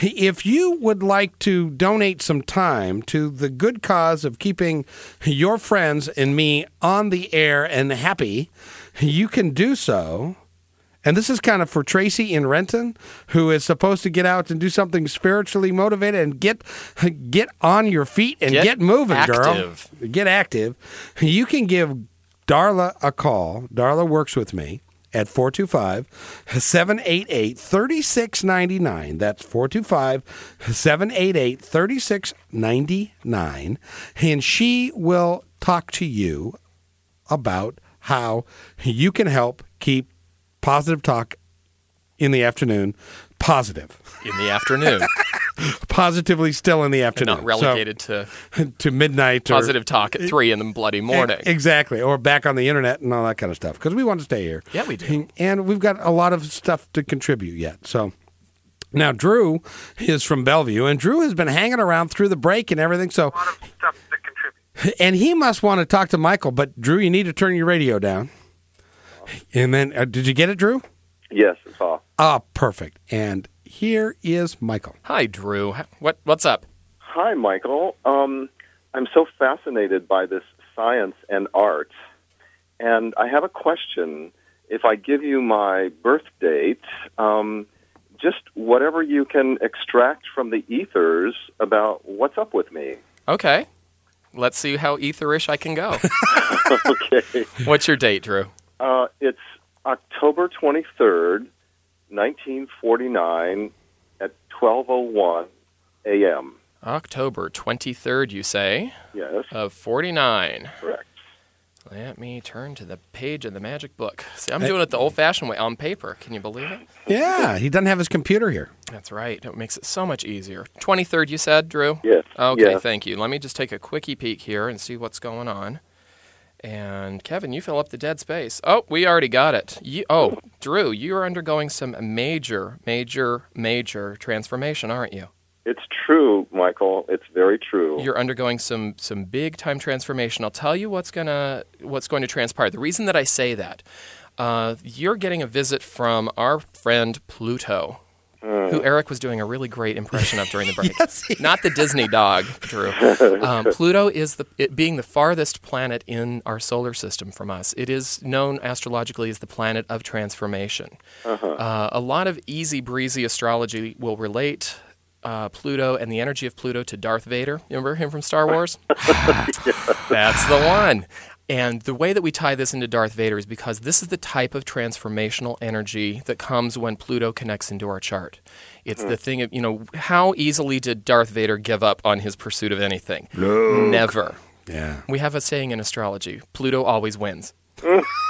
if you would like to donate some time to the good cause of keeping your friends and me on the air and happy, you can do so. And this is kind of for Tracy in Renton, who is supposed to get out and do something spiritually motivated and get get on your feet and Get get, moving, active. girl. Get active. You can give Darla a call. Darla works with me at 425 788 3699. That's 425 788 3699. And she will talk to you about how you can help keep positive talk in the afternoon positive. In the afternoon, Positively still in the afternoon. not relegated to So, to midnight or positive talk at three in the bloody morning. Exactly. Or back on the internet and all that kind of stuff. Because we want to stay here. Yeah, we do. And we've got a lot of stuff to contribute yet. So now Drew is from Bellevue, and Drew has been hanging around through the break and everything. So, stuff to contribute. and he must want to talk to Michael, but Drew, you need to turn your radio down. And then, uh, did you get it, Drew? Yes, it's off. Ah, perfect. And here is Michael. Hi, Drew. What what's up? Hi, Michael. Um, I'm so fascinated by this science and art, and I have a question. If I give you my birth date, um, just whatever you can extract from the ethers about what's up with me. Okay. Let's see how etherish I can go. okay. What's your date, Drew? Uh, it's October 23rd, 1949, at 12:01 a.m. October 23rd, you say, Yes, of 49. correct. Let me turn to the page of the magic book. See, I'm doing it the old fashioned way on paper. Can you believe it? Yeah, he doesn't have his computer here. That's right. It makes it so much easier. 23rd, you said, Drew? Yes. Okay, yes. thank you. Let me just take a quickie peek here and see what's going on. And Kevin, you fill up the dead space. Oh, we already got it. You, oh, Drew, you are undergoing some major, major, major transformation, aren't you? It's true, Michael. It's very true. You're undergoing some some big time transformation. I'll tell you what's gonna what's going to transpire. The reason that I say that, uh, you're getting a visit from our friend Pluto, who Eric was doing a really great impression of during the break. Yes, Not the Disney dog, Drew. Um, Pluto is the it being the farthest planet in our solar system from us. It is known astrologically as the planet of transformation. Uh, a lot of easy breezy astrology will relate uh, Pluto and the energy of Pluto to Darth Vader. Remember him from Star Wars? That's the one. And the way that we tie this into Darth Vader is because this is the type of transformational energy that comes when Pluto connects into our chart. It's the hmm. thing of, you know, how easily did Darth Vader give up on his pursuit of anything? Never. Yeah. We have a saying in astrology Pluto always wins.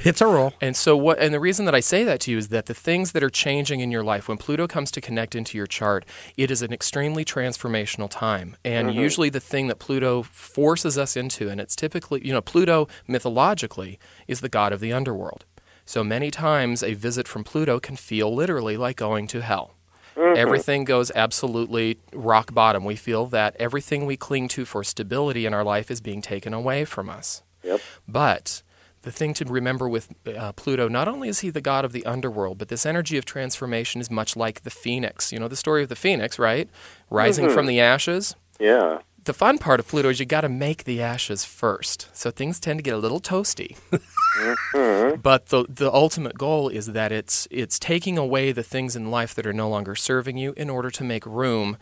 It's a roll. And so what and the reason that I say that to you is that the things that are changing in your life when Pluto comes to connect into your chart, it is an extremely transformational time. And mm-hmm. usually the thing that Pluto forces us into and it's typically, you know, Pluto mythologically is the god of the underworld. So many times a visit from Pluto can feel literally like going to hell. Mm-hmm. Everything goes absolutely rock bottom. We feel that everything we cling to for stability in our life is being taken away from us. Yep. But the thing to remember with uh, Pluto, not only is he the god of the underworld, but this energy of transformation is much like the phoenix. You know the story of the phoenix, right? Rising from the ashes. Yeah. The fun part of Pluto is you got to make the ashes first. So things tend to get a little toasty. but the the ultimate goal is that it's it's taking away the things in life that are no longer serving you in order to make room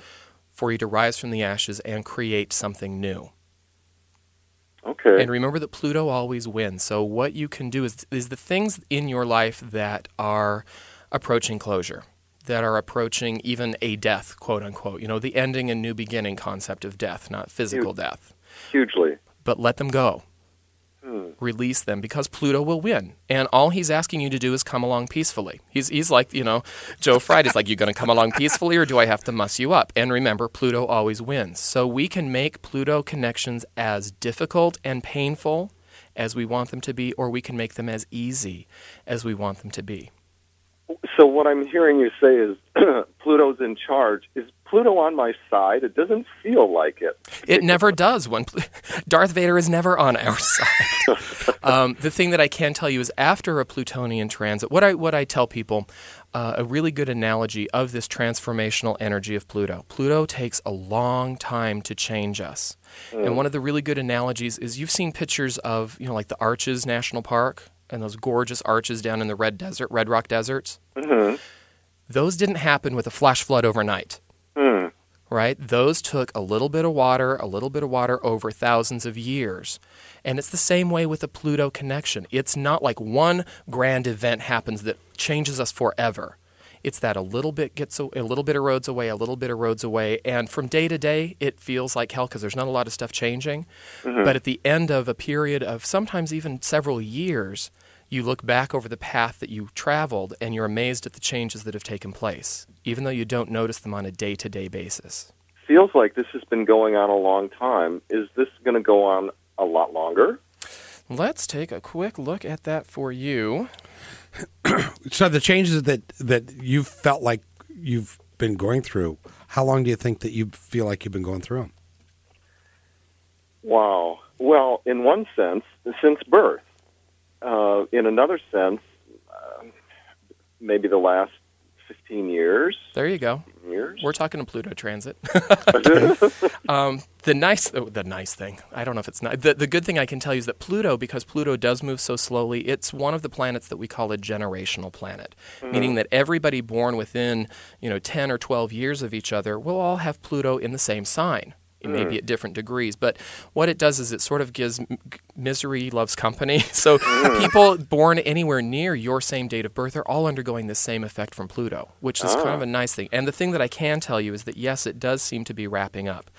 for you to rise from the ashes and create something new. Okay. And remember that Pluto always wins. So what you can do is is the things in your life that are approaching closure, that are approaching even a death, quote unquote. You know, the ending and new beginning concept of death, not physical death. Hugely. But let them go. Release them because Pluto will win. And all he's asking you to do is come along peacefully. He's, he's like, you know, Joe Friday's like, you going to come along peacefully or do I have to muss you up? And remember, Pluto always wins. So we can make Pluto connections as difficult and painful as we want them to be, or we can make them as easy as we want them to be. So what I'm hearing you say is Pluto's in charge. Is Pluto on my side? It doesn't feel like it. It never does. When Darth Vader is never on our side. um, the thing that I can tell you is after a Plutonian transit, what I what I tell people, uh, a really good analogy of this transformational energy of Pluto. Pluto takes a long time to change us, and one of the really good analogies is you've seen pictures of you know like the Arches National Park and those gorgeous arches down in the Red Desert, Red Rock deserts. Mm-hmm. Those didn't happen with a flash flood overnight Hmm. right? Those took a little bit of water, a little bit of water over thousands of years. And it's the same way with the Pluto connection. It's not like one grand event happens that changes us forever. It's that a little bit gets a, a little bit erodes away, a little bit erodes away, and from day to day it feels like hell because there's not a lot of stuff changing. But at the end of a period of sometimes even several years, you look back over the path that you traveled and you're amazed at the changes that have taken place, even though you don't notice them on a day to day basis. Feels like this has been going on a long time. Is this going to go on a lot longer? Let's take a quick look at that for you. So the changes that that you've felt like you've been going through, how long do you think that you feel like you've been going through them? Wow. Well, in one sense, since birth. Uh, in another sense, uh, maybe the last 15 years. There you go. Years. We're talking to Pluto transit. um, the nice, oh, the nice thing. I don't know if it's not. The, the good thing I can tell you is that Pluto, because Pluto does move so slowly, it's one of the planets that we call a generational planet, meaning that everybody born within you know 10 or 12 years of each other will all have Pluto in the same sign. It may be at different degrees, but what it does is it sort of gives m- misery loves company. So people born anywhere near your same date of birth are all undergoing the same effect from Pluto, which is kind of a nice thing. And the thing that I can tell you is that yes, it does seem to be wrapping up.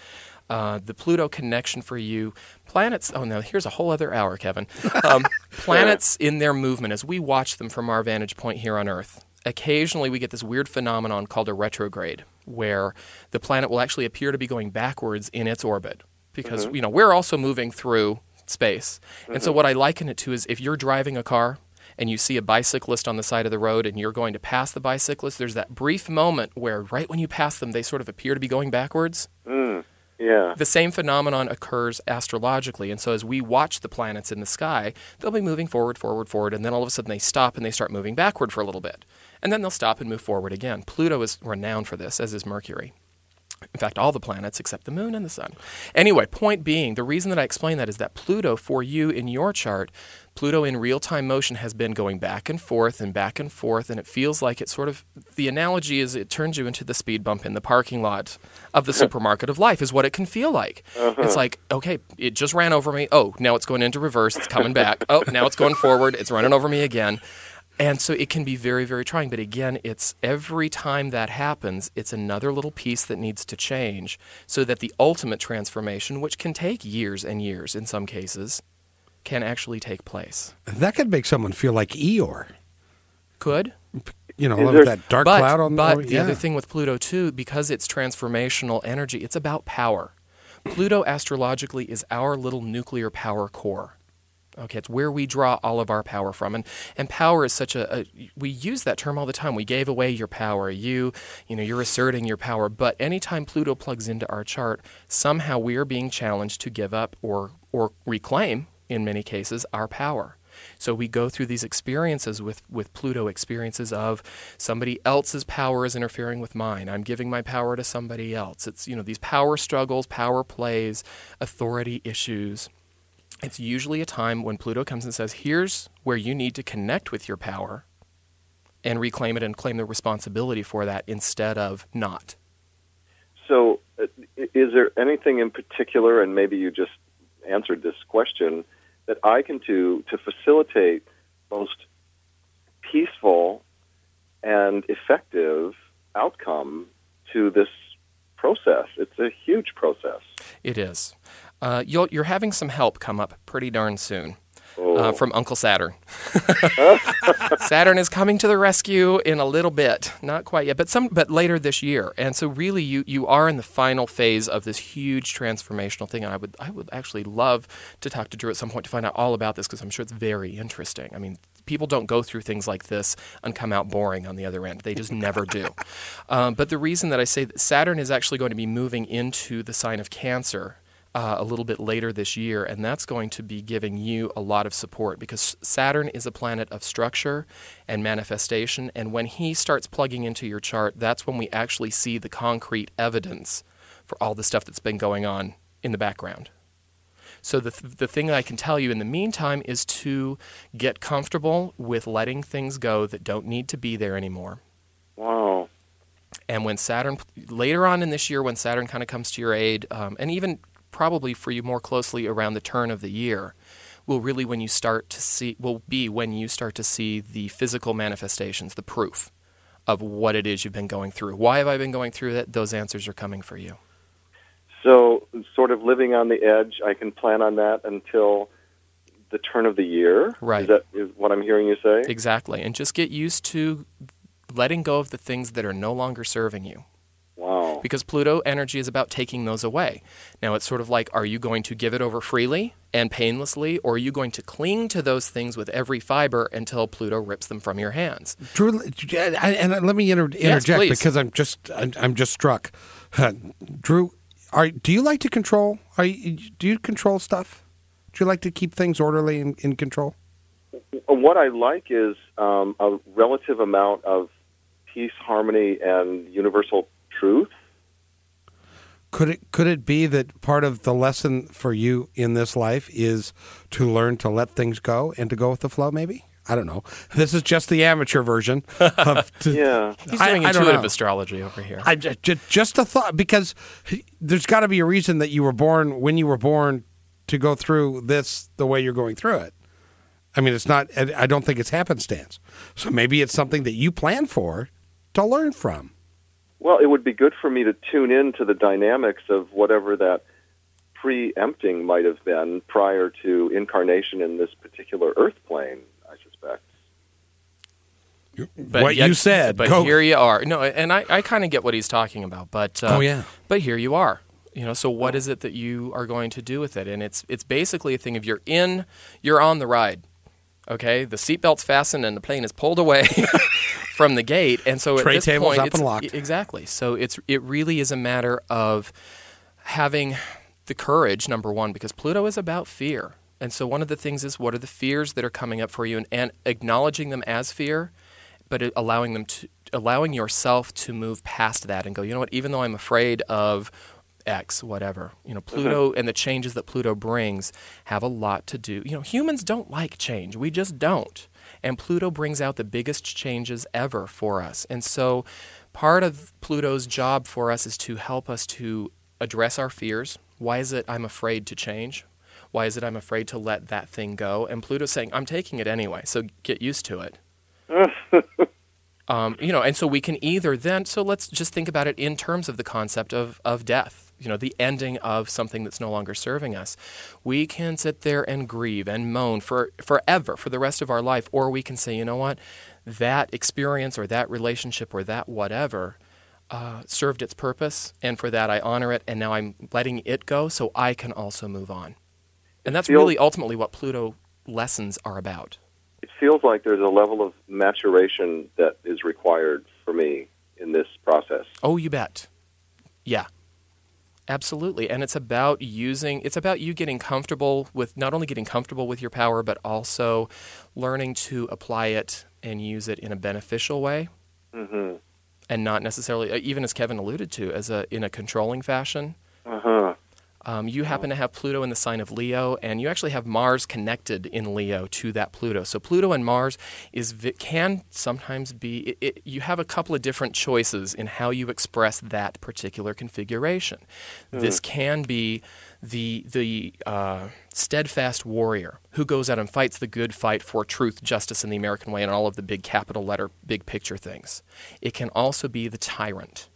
Uh, the Pluto connection for you, planets. Oh no, here's a whole other hour, Kevin. Um, planets in their movement as we watch them from our vantage point here on Earth. Occasionally, we get this weird phenomenon called a retrograde, where the planet will actually appear to be going backwards in its orbit because you know we're also moving through space. And so, what I liken it to is if you're driving a car and you see a bicyclist on the side of the road and you're going to pass the bicyclist, there's that brief moment where right when you pass them, they sort of appear to be going backwards. Mm, yeah. The same phenomenon occurs astrologically. And so, as we watch the planets in the sky, they'll be moving forward, forward, forward, and then all of a sudden they stop and they start moving backward for a little bit. And then they'll stop and move forward again. Pluto is renowned for this, as is Mercury. In fact, all the planets except the moon and the sun. Anyway, point being, the reason that I explain that is that Pluto, for you in your chart, Pluto in real time motion has been going back and forth and back and forth, and it feels like it sort of, the analogy is it turns you into the speed bump in the parking lot of the supermarket of life, is what it can feel like. Uh-huh. It's like, okay, it just ran over me. Oh, now it's going into reverse. It's coming back. Oh, now it's going forward. It's running over me again. And so it can be very, very trying. But again, it's every time that happens, it's another little piece that needs to change so that the ultimate transformation, which can take years and years in some cases, can actually take place. That could make someone feel like Eeyore. Could. You know, there- that dark but cloud on but oh, the other thing with Pluto, too, because it's transformational energy, it's about power. Pluto astrologically is our little nuclear power core. Okay, it's where we draw all of our power from, and and power is such a, a we use that term all the time. We gave away your power. You you know you're asserting your power, but anytime Pluto plugs into our chart, somehow we are being challenged to give up or or reclaim, in many cases, our power. So we go through these experiences with, with Pluto experiences of somebody else's power is interfering with mine. I'm giving my power to somebody else. It's you know these power struggles, power plays, authority issues. It's usually a time when Pluto comes and says, "Here's where you need to connect with your power and reclaim it and claim the responsibility for that instead of not." So, uh, is there anything in particular, and maybe you just answered this question, that I can do to facilitate most peaceful and effective outcome to this process. It's a huge process. It is. Uh, you'll, you're having some help come up pretty darn soon. Oh. Uh, from Uncle Saturn. Saturn is coming to the rescue in a little bit, not quite yet, but some, but later this year. And so, really, you you are in the final phase of this huge transformational thing. And I would I would actually love to talk to Drew at some point to find out all about this because I'm sure it's very interesting. I mean, people don't go through things like this and come out boring on the other end. They just never do. Um, but the reason that I say that Saturn is actually going to be moving into the sign of Cancer uh, a little bit later this year, and that's going to be giving you a lot of support because Saturn is a planet of structure and manifestation. And when he starts plugging into your chart, that's when we actually see the concrete evidence for all the stuff that's been going on in the background. So the th- the thing I can tell you in the meantime is to get comfortable with letting things go that don't need to be there anymore. Wow. And when Saturn later on in this year, when Saturn kind of comes to your aid, um, and even probably for you more closely around the turn of the year, will really when you start to see will be when you start to see the physical manifestations, the proof of what it is you've been going through. Why have I been going through that? Those answers are coming for you. So, sort of living on the edge, I can plan on that until the turn of the year. Right. Is that is what I'm hearing you say? Exactly. And just get used to letting go of the things that are no longer serving you. Wow. because Pluto energy is about taking those away. Now, it's sort of like are you going to give it over freely and painlessly, or are you going to cling to those things with every fiber until Pluto rips them from your hands? Drew, and let me inter- interject please. because I'm just I'm, I'm just struck. Drew, are do you like to control? Are you, do you control stuff? Do you like to keep things orderly and in control? What I like is um, a relative amount of peace, harmony, and universal truth. Could it could it be that part of the lesson for you in this life is to learn to let things go and to go with the flow? Maybe I don't know. This is just the amateur version of. To, Yeah. He's I- doing I don't intuitive know. astrology over here. I just, just a thought because there's got to be a reason that you were born when you were born to go through this the way you're going through it. I mean, it's not. I I don't think it's happenstance. So maybe it's something that you plan for to learn from. Well, it would be good for me to tune in to the dynamics of whatever that preempting might have been prior to incarnation in this particular Earth plane. I suspect. But what yet- you said. But Go- here you are. No, and I, I kind of get what he's talking about. But uh, Oh, yeah. But here you are. You know, so what is it that you are going to do with it? And it's it's basically a thing of you're in, you're on the ride. Okay, the seatbelt's fastened and the plane is pulled away from the gate, and so Tray at this table's point, up it's- and locked. exactly. So it's it really is a matter of having the courage, number one, because Pluto is about fear. And so one of the things is what are the fears that are coming up for you and, and acknowledging them as fear, but allowing them to allowing yourself to move past that and go, you know what, even though I'm afraid of X, whatever. You know, Pluto and the changes that Pluto brings have a lot to do. You know, humans don't like change. We just don't. And Pluto brings out the biggest changes ever for us. And so part of Pluto's job for us is to help us to address our fears. Why is it I'm afraid to change? Why is it I'm afraid to let that thing go? And Pluto's saying, I'm taking it anyway, so get used to it. Um, you know, and so we can either then, so let's just think about it in terms of the concept of, of death, you know, the ending of something that's no longer serving us. We can sit there and grieve and moan for forever, for the rest of our life, or we can say, you know what, that experience or that relationship or that whatever uh, served its purpose, and for that I honor it, and now I'm letting it go so I can also move on. And that's really ultimately what Pluto lessons are about. It feels like there's a level of maturation that is required for me in this process. Oh, you bet. Yeah. Absolutely. And it's about using it's about you getting comfortable with not only getting comfortable with your power but also learning to apply it and use it in a beneficial way hmm and not necessarily uh, even as Kevin alluded to as a in a controlling fashion. Uh huh. Um, you happen to have Pluto in the sign of Leo, and you actually have Mars connected in Leo to that Pluto. So Pluto and Mars is can sometimes be. It, it, you have a couple of different choices in how you express that particular configuration. This can be the the uh, steadfast warrior who goes out and fights the good fight for truth, justice, and the American way, and all of the big capital letter, big picture things. It can also be the tyrant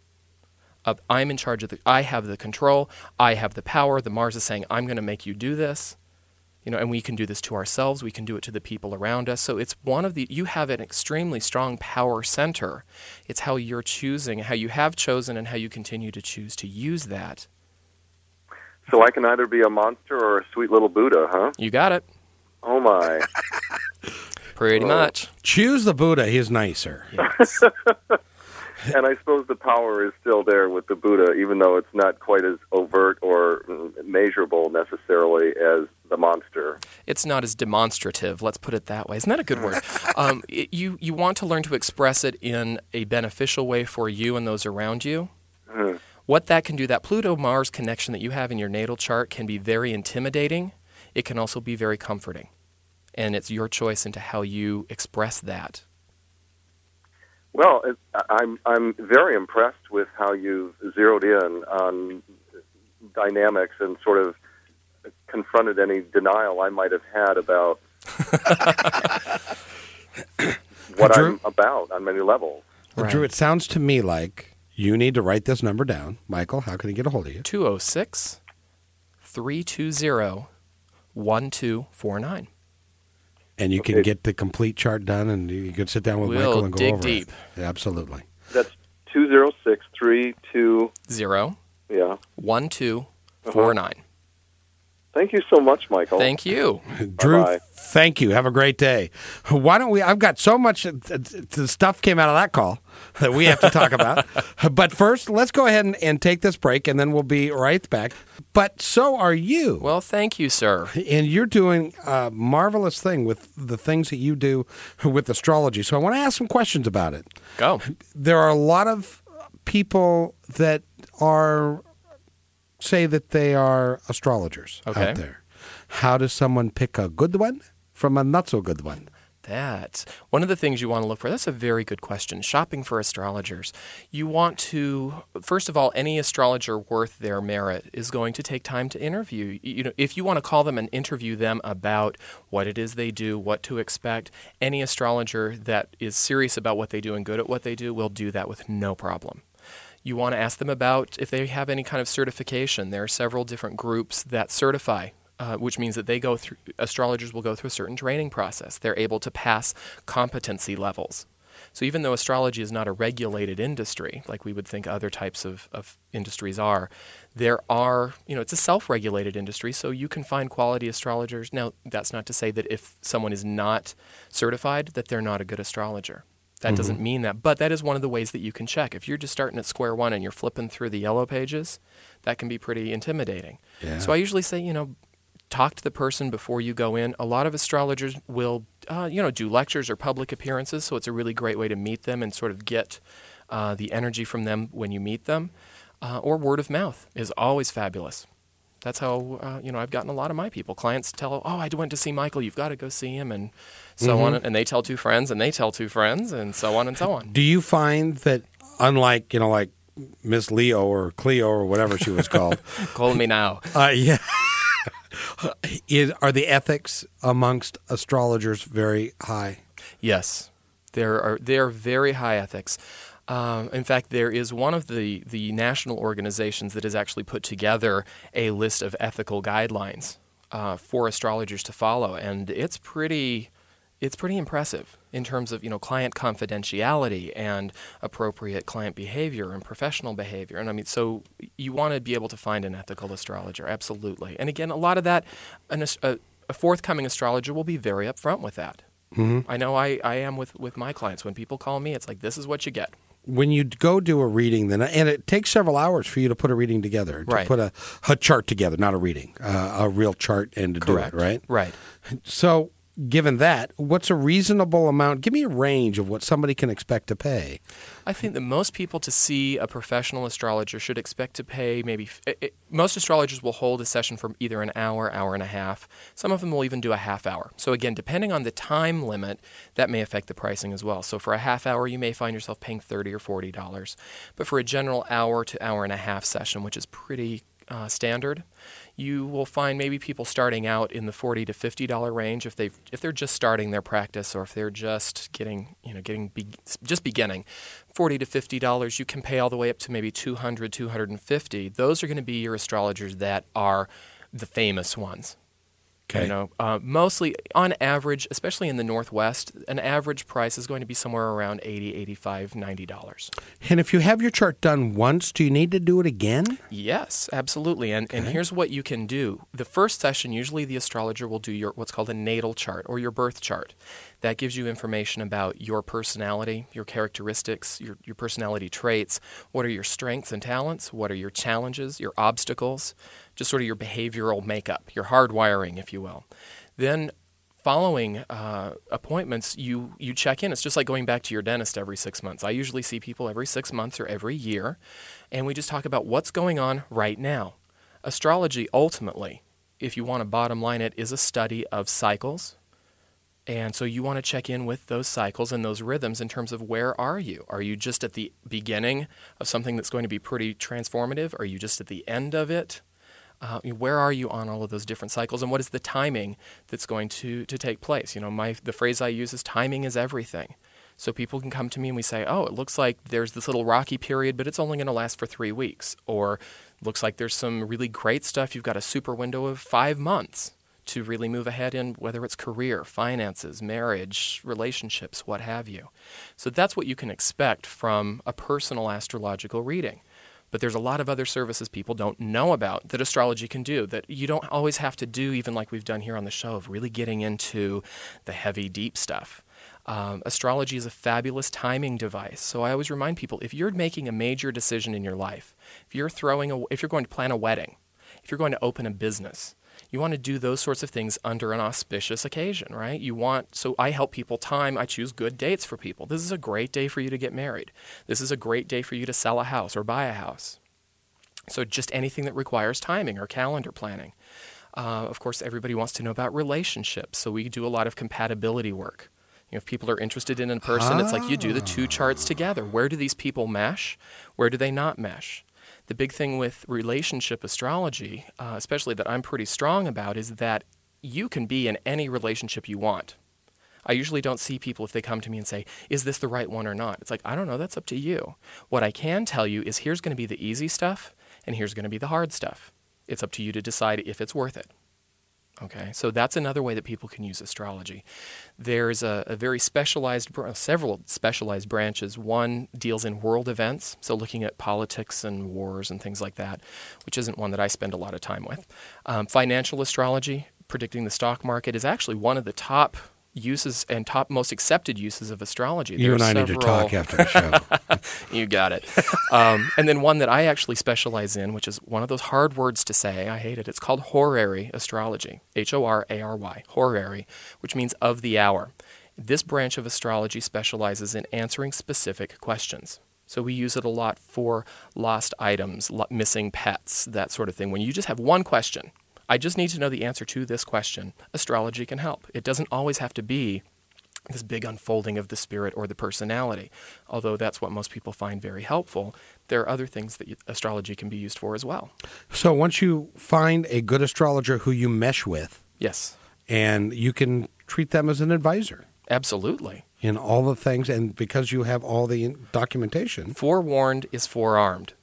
of I'm in charge of the I have the control, I have the power. The Mars is saying I'm going to make you do this. You know, and we can do this to ourselves, we can do it to the people around us. So it's one of the you have an extremely strong power center. It's how you're choosing, how you have chosen and how you continue to choose to use that. So I can either be a monster or a sweet little Buddha, huh? You got it. Oh my. Pretty Oh. much. Choose the Buddha. He's nicer. Yes. and I suppose the power is still there with the Buddha, even though it's not quite as overt or mm, measurable necessarily as the monster. it's not as demonstrative. Let's put it that way. Isn't that a good word? Um, it, you you want to learn to express it in a beneficial way for you and those around you. Hmm. What that can do, that Pluto Mars connection that you have in your natal chart, can be very intimidating. It can also be very comforting, and it's your choice into how you express that. Well, it, I'm I'm very impressed with how you've zeroed in on dynamics and sort of confronted any denial I might have had about what Drew? I'm about on many levels. Well, Right. Drew, it sounds to me like you need to write this number down. Michael, how can he get a hold of you? 206 320 1249. And you can get the complete chart done, and you can sit down with We'll Michael and go dig over deep. it. Yeah, absolutely. That's two zero six three two. Zero Yeah. one two uh-huh. four nine. Thank you so much, Michael. Thank you. Drew, Bye-bye. thank you. Have a great day. Why don't we? I've got so much uh, the stuff came out of that call that we have to talk about. but first, let's go ahead and, and take this break, and then we'll be right back. But so are you. Well, thank you, sir. and you're doing a marvelous thing with the things that you do with astrology. So I want to ask some questions about it. Go. There are a lot of people that are say that they are astrologers Okay. out there. How does someone pick a good one from a not so good one? That. One of the things you want to look for, that's a very good question. Shopping for astrologers. You want to, first of all, any astrologer worth their merit is going to take time to interview. You know, if you want to call them and interview them about what it is they do, what to expect, any astrologer that is serious about what they do and good at what they do will do that with no problem. You want to ask them about if they have any kind of certification. There are several different groups that certify, uh, which means that they go through, astrologers will go through a certain training process. They're able to pass competency levels. So even though astrology is not a regulated industry, like we would think other types of, of industries are, there are, you know, it's a self regulated industry, so you can find quality astrologers. Now, that's not to say that if someone is not certified, that they're not a good astrologer. That doesn't mean that, but that is one of the ways that you can check. If you're just starting at square one and you're flipping through the yellow pages, that can be pretty intimidating. Yeah. So I usually say, you know, talk to the person before you go in. A lot of astrologers will, uh, you know, do lectures or public appearances, so it's a really great way to meet them and sort of get uh, the energy from them when you meet them. Uh, or word of mouth is always fabulous. That's how uh, you know I've gotten a lot of my people. Clients tell, "Oh, I went to see Michael. You've got to go see him," and so on. And they tell two friends, and they tell two friends, and so on and so on. Do you find that, unlike you know, like Miss Leo or Cleo or whatever she was called, Call me now. uh, yeah, is, are the ethics amongst astrologers very high? Yes, there are there are very high ethics. Um, in fact, there is one of the the national organizations that has actually put together a list of ethical guidelines uh, for astrologers to follow, and it's pretty it's pretty impressive in terms of you know client confidentiality and appropriate client behavior and professional behavior. And I mean, so you want to be able to find an ethical astrologer, absolutely. And again, a lot of that, an, a, a forthcoming astrologer will be very upfront with that. I know I, I am with, with my clients. When people call me, it's like, this is what you get. When you go do a reading, then and it takes several hours for you to put a reading together, to Right. put a, a chart together, not a reading, uh, a real chart, and to do it, right? Right. So given that, what's a reasonable amount? Give me a range of what somebody can expect to pay. I think that most people to see a professional astrologer should expect to pay maybe. It, it, most astrologers will hold a session for either an hour, hour and a half. Some of them will even do a half hour. So, again, depending on the time limit, that may affect the pricing as well. So, for a half hour, you may find yourself paying 30 or $40. But for a general hour to hour and a half session, which is pretty uh, standard, you will find maybe people starting out in the forty to fifty dollar range if they if they're just starting their practice or if they're just getting you know getting be, just beginning. Forty to fifty dollars, you can pay all the way up to maybe 200 250 Those are going to be your astrologers that are the famous ones. Okay. You know, uh, mostly on average, especially in the Northwest, an average price is going to be somewhere around 80 85 $90. And if you have your chart done once, do you need to do it again? Yes, absolutely. And, and here's what you can do. The first session, usually the astrologer will do your what's called a natal chart or your birth chart. That gives you information about your personality, your characteristics, your, your personality traits. What are your strengths and talents? What are your challenges, your obstacles? Just sort of your behavioral makeup, your hardwiring, if you will. Then following uh, appointments, you you check in. It's just like going back to your dentist every six months. I usually see people every six months or every year, and we just talk about what's going on right now. Astrology, ultimately, if you want to bottom line it, is a study of cycles, and so you want to check in with those cycles and those rhythms in terms of where are you? Are you just at the beginning of something that's going to be pretty transformative? Are you just at the end of it? Uh, where are you on all of those different cycles and what is the timing that's going to, to take place you know my the phrase i use is timing is everything so people can come to me and we say oh it looks like there's this little rocky period but it's only going to last for three weeks or looks like there's some really great stuff you've got a super window of five months to really move ahead in whether it's career, finances, marriage, relationships, what have you. So that's what you can expect from a personal astrological reading. But there's a lot of other services people don't know about that astrology can do that you don't always have to do, even like we've done here on the show, of really getting into the heavy, deep stuff. Um, astrology is a fabulous timing device. So I always remind people if you're making a major decision in your life, if you're throwing a, if you're going to plan a wedding, if you're going to open a business, you want to do those sorts of things under an auspicious occasion, right? You want, so I help people time, I choose good dates for people. This is a great day for you to get married. This is a great day for you to sell a house or buy a house. So just anything that requires timing or calendar planning. Uh, of course, everybody wants to know about relationships, so we do a lot of compatibility work. You know, if people are interested in a person, it's like you do the two charts together. Where do these people mesh? Where do they not mesh? The big thing with relationship astrology, uh, especially that I'm pretty strong about, is that you can be in any relationship you want. I usually don't see people if they come to me and say, Is this the right one or not? It's like, I don't know, that's up to you. What I can tell you is here's going to be the easy stuff, and here's going to be the hard stuff. It's up to you to decide if it's worth it. Okay, so that's another way that people can use astrology. There's a, a, very specialized, several specialized branches. One deals in world events, so looking at politics and wars and things like that, which isn't one that I spend a lot of time with. Um, financial astrology, predicting the stock market, is actually one of the top uses and top most accepted uses of astrology. You and I several... need to talk after the show. you got it. Um, and then one that I actually specialize in, which is one of those hard words to say. I hate it. It's called horary astrology. H O R A R Y. Horary, which means of the hour. This branch of astrology specializes in answering specific questions. So we use it a lot for lost items, missing pets, that sort of thing. When you just have one question, I just need to know the answer to this question. Astrology can help. It doesn't always have to be this big unfolding of the spirit or the personality, although that's what most people find very helpful. There are other things that astrology can be used for as well. So once you find a good astrologer who you mesh with, yes, and you can treat them as an advisor. Absolutely. In all the things, and because you have all the documentation. Forewarned is forearmed.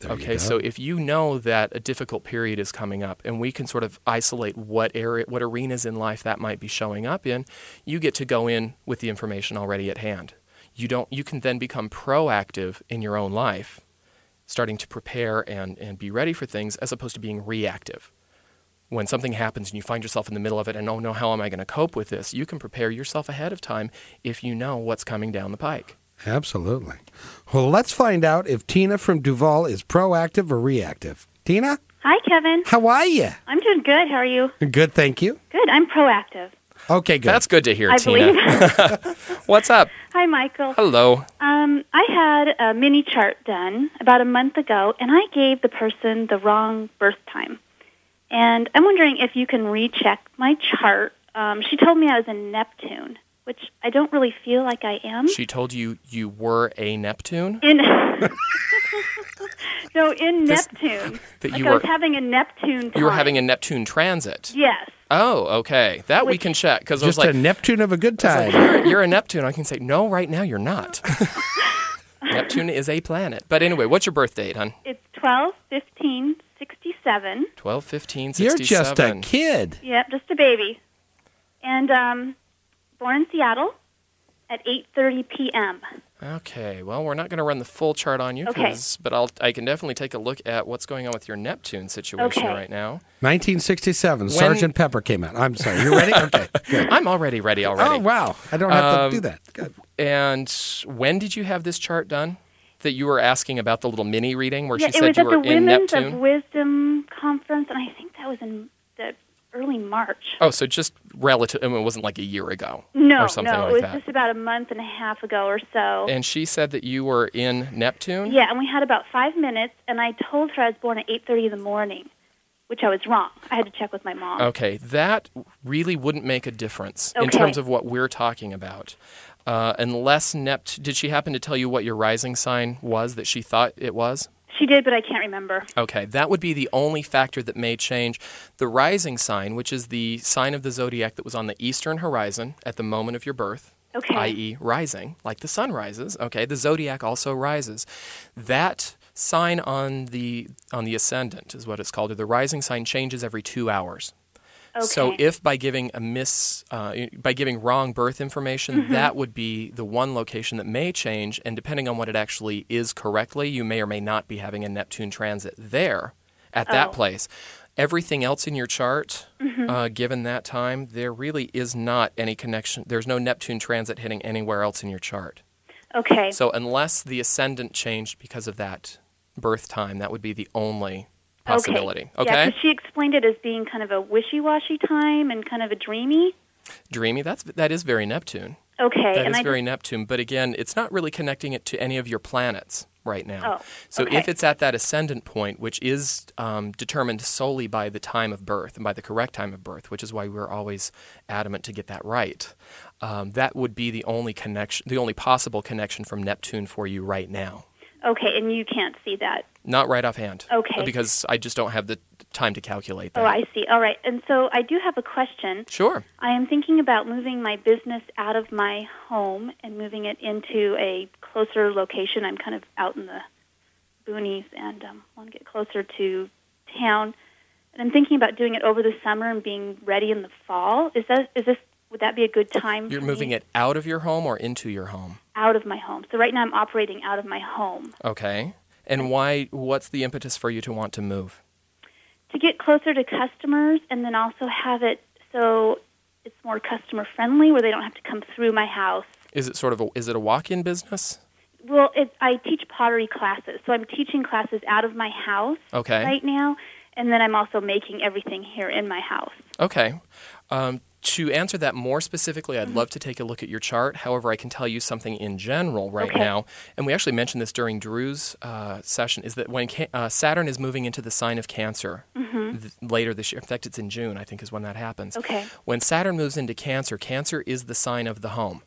There okay, so if you know that a difficult period is coming up, and we can sort of isolate what area, what arenas in life that might be showing up in, you get to go in with the information already at hand. You don't. You can then become proactive in your own life, starting to prepare and and be ready for things, as opposed to being reactive. When something happens and you find yourself in the middle of it, and oh no, how am I going to cope with this? You can prepare yourself ahead of time if you know what's coming down the pike. Absolutely. Well, let's find out if Tina from Duvall is proactive or reactive. Tina? Hi, Kevin. How are you? I'm doing good. How are you? Good, thank you. Good. I'm proactive. Okay, good. That's good to hear, I Tina. believe. What's up? Hi, Michael. Hello. Um, I had a mini chart done about a month ago, and I gave the person the wrong birth time. And I'm wondering if you can recheck my chart. Um, she told me I was in Neptune, which I don't really feel like I am. She told you you were a Neptune. in no, in This- Neptune. that like you I was were- having a Neptune. Transit. You were having a Neptune transit. yes. Oh, okay. That we Which- can check because I was Just like, a Neptune of a good I was like, time. you're, you're a Neptune. I can say no. Right now, you're not. Neptune is a planet. But anyway, what's your birth date, hon? It's twelve fifteen sixty seven. 12, 15, You're just a kid. Yep, just a baby. And um, born in Seattle at 8:30 p.m. Okay, well, we're not going to run the full chart on you, Okay. 'cause- but I'll, I can definitely take a look at what's going on with your Neptune situation Okay. right now. 1967, Sergeant Pepper came out. I'm sorry. You ready? Okay. Good. I'm already ready already. Oh, wow. I don't have Um, to do that. Good. And when did you have this chart done? That you were asking about the little mini reading where yeah, she it said was you at were the in Women's Neptune? of Wisdom conference, and I think that was in the early March. oh, so just relative. I mean, it wasn't like a year ago No, or something no, like it was that. just about a month and a half ago or so. And she said that you were in Neptune. yeah, and we had about five minutes, and I told her I was born at 8:30 in the morning, which I was wrong. I had to check with my mom. Okay, that really wouldn't make a difference in terms of what we're talking about. Uh, unless Nept, did she happen to tell you what your rising sign was that she thought it was? She did, but I can't remember. Okay, that would be the only factor that may change. The rising sign, which is the sign of the zodiac that was on the eastern horizon at the moment of your birth, Okay. i.e., rising, like the sun rises. Okay, the zodiac also rises. That sign on the on the ascendant is what it's called. Or the rising sign changes every two hours. Okay. So if by giving a miss, uh, by giving wrong birth information, Mm-hmm. that would be the one location that may change, and depending on what it actually is correctly, you may or may not be having a Neptune transit there at that Oh. place. Everything else in your chart, Mm-hmm. uh, given that time, there really is not any connection. There's no Neptune transit hitting anywhere else in your chart. okay. So unless the ascendant changed because of that birth time, that would be the only possibility. Okay. Okay, Yeah, she explained it as being kind of a wishy-washy time and kind of a dreamy. dreamy. That's that is very Neptune. Okay. That and is very Neptune, but again, it's not really connecting it to any of your planets right now. Oh, so okay. if it's at that ascendant point, which is um, determined solely by the time of birth and by the correct time of birth, which is why we're always adamant to get that right, um, that would be the only connection, the only possible connection from Neptune for you right now. okay, and you can't see that. Not right offhand. Okay. Because I just don't have the time to calculate that. Oh, I see. All right. And so I do have a question. Sure. I am thinking about moving my business out of my home and moving it into a closer location. I'm kind of out in the boonies and um, want to get closer to town. And I'm thinking about doing it over the summer and being ready in the fall. Is that is this would that be a good time? You're moving me? it out of your home or into your home? out of my home. So right now I'm operating out of my home Okay. And why? What's the impetus for you to want to move? to get closer to customers and then also have it so it's more customer friendly where they don't have to come through my house. Is it sort of a, is it a walk-in business? Well, it, I teach pottery classes, so I'm teaching classes out of my house Okay. right now, and then I'm also making everything here in my house. Okay. Um, to answer that more specifically, Mm-hmm. I'd love to take a look at your chart. However, I can tell you something in general right Okay. now, and we actually mentioned this during Drew's uh, session. Is that when ca- uh, Saturn is moving into the sign of Cancer th- later this year? In fact, it's in June. I think is when that happens. Mm-hmm. Okay. When Saturn moves into Cancer, Cancer is the sign of the home.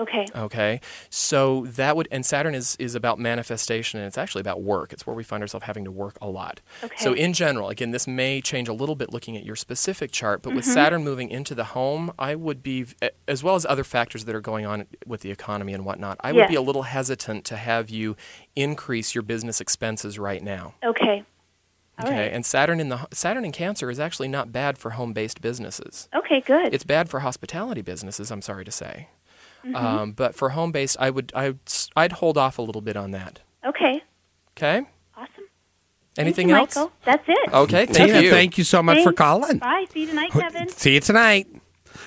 Okay. Okay, so that would and Saturn is is about manifestation and it's actually about work. It's where we find ourselves having to work a lot. Okay. So in general, again, this may change a little bit looking at your specific chart, but with Mm-hmm. Saturn moving into the home, I would be as well as other factors that are going on with the economy and whatnot. I would be a little hesitant to have you increase your business expenses right now. Okay. Okay, right. and Saturn in the Saturn in Cancer is actually not bad for home-based businesses. Okay. Good. It's bad for hospitality businesses. I'm sorry to say, Mm-hmm. um, but for home based, I would I I'd hold off a little bit on that. okay. Okay. Awesome. Anything Thank you, else? Michael. That's it. Okay. Thank Tina, you. thank you so much for calling. Bye. See you tonight, Kevin. See you tonight.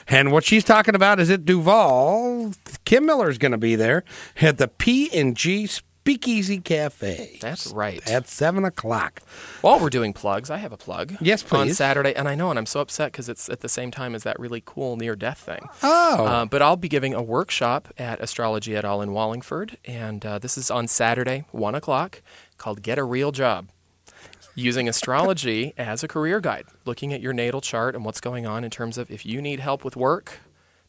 And what she's talking about is at Duvall. Kim Miller's going to be there at the P and G Speakeasy Cafe. That's right. At 7 o'clock. While we're doing plugs, I have a plug. Yes, please. On. Saturday, and I know, and I'm so upset because it's at the same time as that really cool near death thing. Oh. Uh, but I'll be giving a workshop at Astrology et al. in Wallingford, and uh, this is on Saturday, 1 o'clock, called Get a Real Job. Using astrology as a career guide, looking at your natal chart and what's going on in terms of if you need help with work,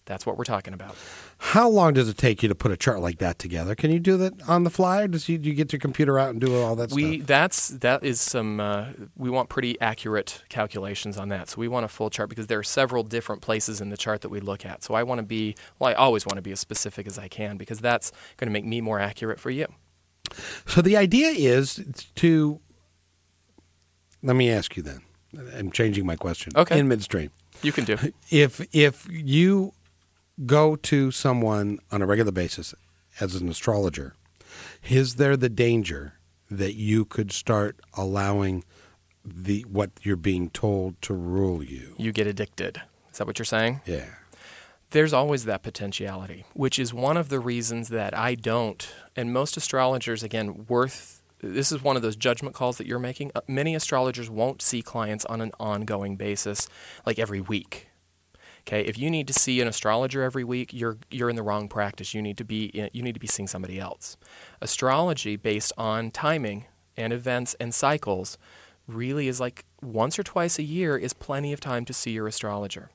that's what we're talking about. How long does it take you to put a chart like that together? Can you do that on the fly, or does you, do you get your computer out and do all that We stuff? that's that is some uh, we want pretty accurate calculations on that. So we want a full chart because there are several different places in the chart that we look at. So I want to be well, I always want to be as specific as I can because that's going to make me more accurate for you. So the idea is to. Let me ask you then. I'm changing my question. Okay. In midstream, You can do. if if you go to someone on a regular basis as an astrologer, is there the danger that you could start allowing the what you're being told to rule you? You get addicted. Is that what you're saying? Yeah. There's always that potentiality, which is one of the reasons that I don't, and most astrologers, again, worth this is one of those judgment calls that you're making. Uh, Many astrologers won't see clients on an ongoing basis, like every week. Okay, if you need to see an astrologer every week, you're you're in the wrong practice. You need to be in, you need to be seeing somebody else. Astrology based on timing and events and cycles really is like once or twice a year is plenty of time to see your astrologer.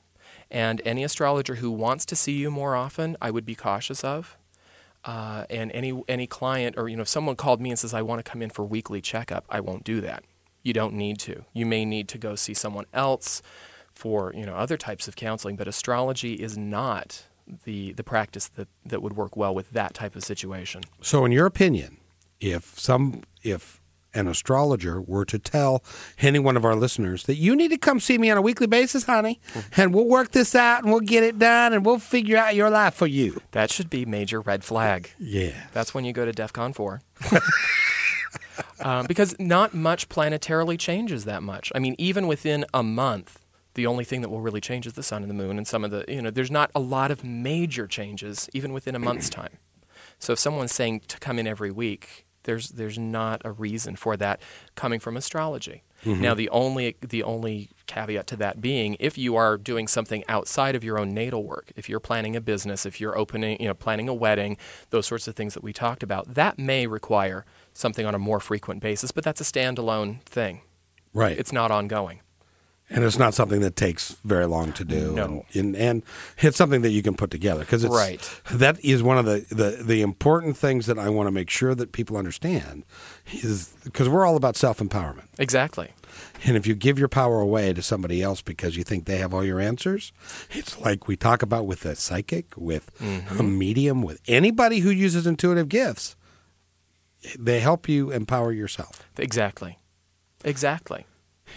And any astrologer who wants to see you more often, I would be cautious of. Uh, and any any client or you know if someone called me and says I want to come in for weekly checkup, I won't do that. You don't need to. You may need to go see someone else for you know other types of counseling, but astrology is not the the practice that that would work well with that type of situation. So, in your opinion, if some if an astrologer were to tell any one of our listeners that you need to come see me on a weekly basis, honey, and we'll work this out and we'll get it done and we'll figure out your life for you. That should be major red flag. Yeah. That's when you go to DEF CON 4. um, because not much planetarily changes that much. I mean, even within a month, the only thing that will really change is the sun and the moon and some of the, you know, there's not a lot of major changes even within a month's time. So if someone's saying to come in every week, there's there's not a reason for that coming from astrology. Mm-hmm. Now the only the only caveat to that being if you are doing something outside of your own natal work, if you're planning a business, if you're opening, you know, planning a wedding, those sorts of things that we talked about, that may require something on a more frequent basis, but that's a standalone thing. Right. It's not ongoing. And it's not something that takes very long to do. No. And, and, and it's something that you can put together because it's Right. That is one of the, the, the important things that I want to make sure that people understand is because we're all about self empowerment. Exactly. And if you give your power away to somebody else because you think they have all your answers, it's like we talk about with a psychic, with a mm-hmm. medium, with anybody who uses intuitive gifts. They help you empower yourself. Exactly. Exactly.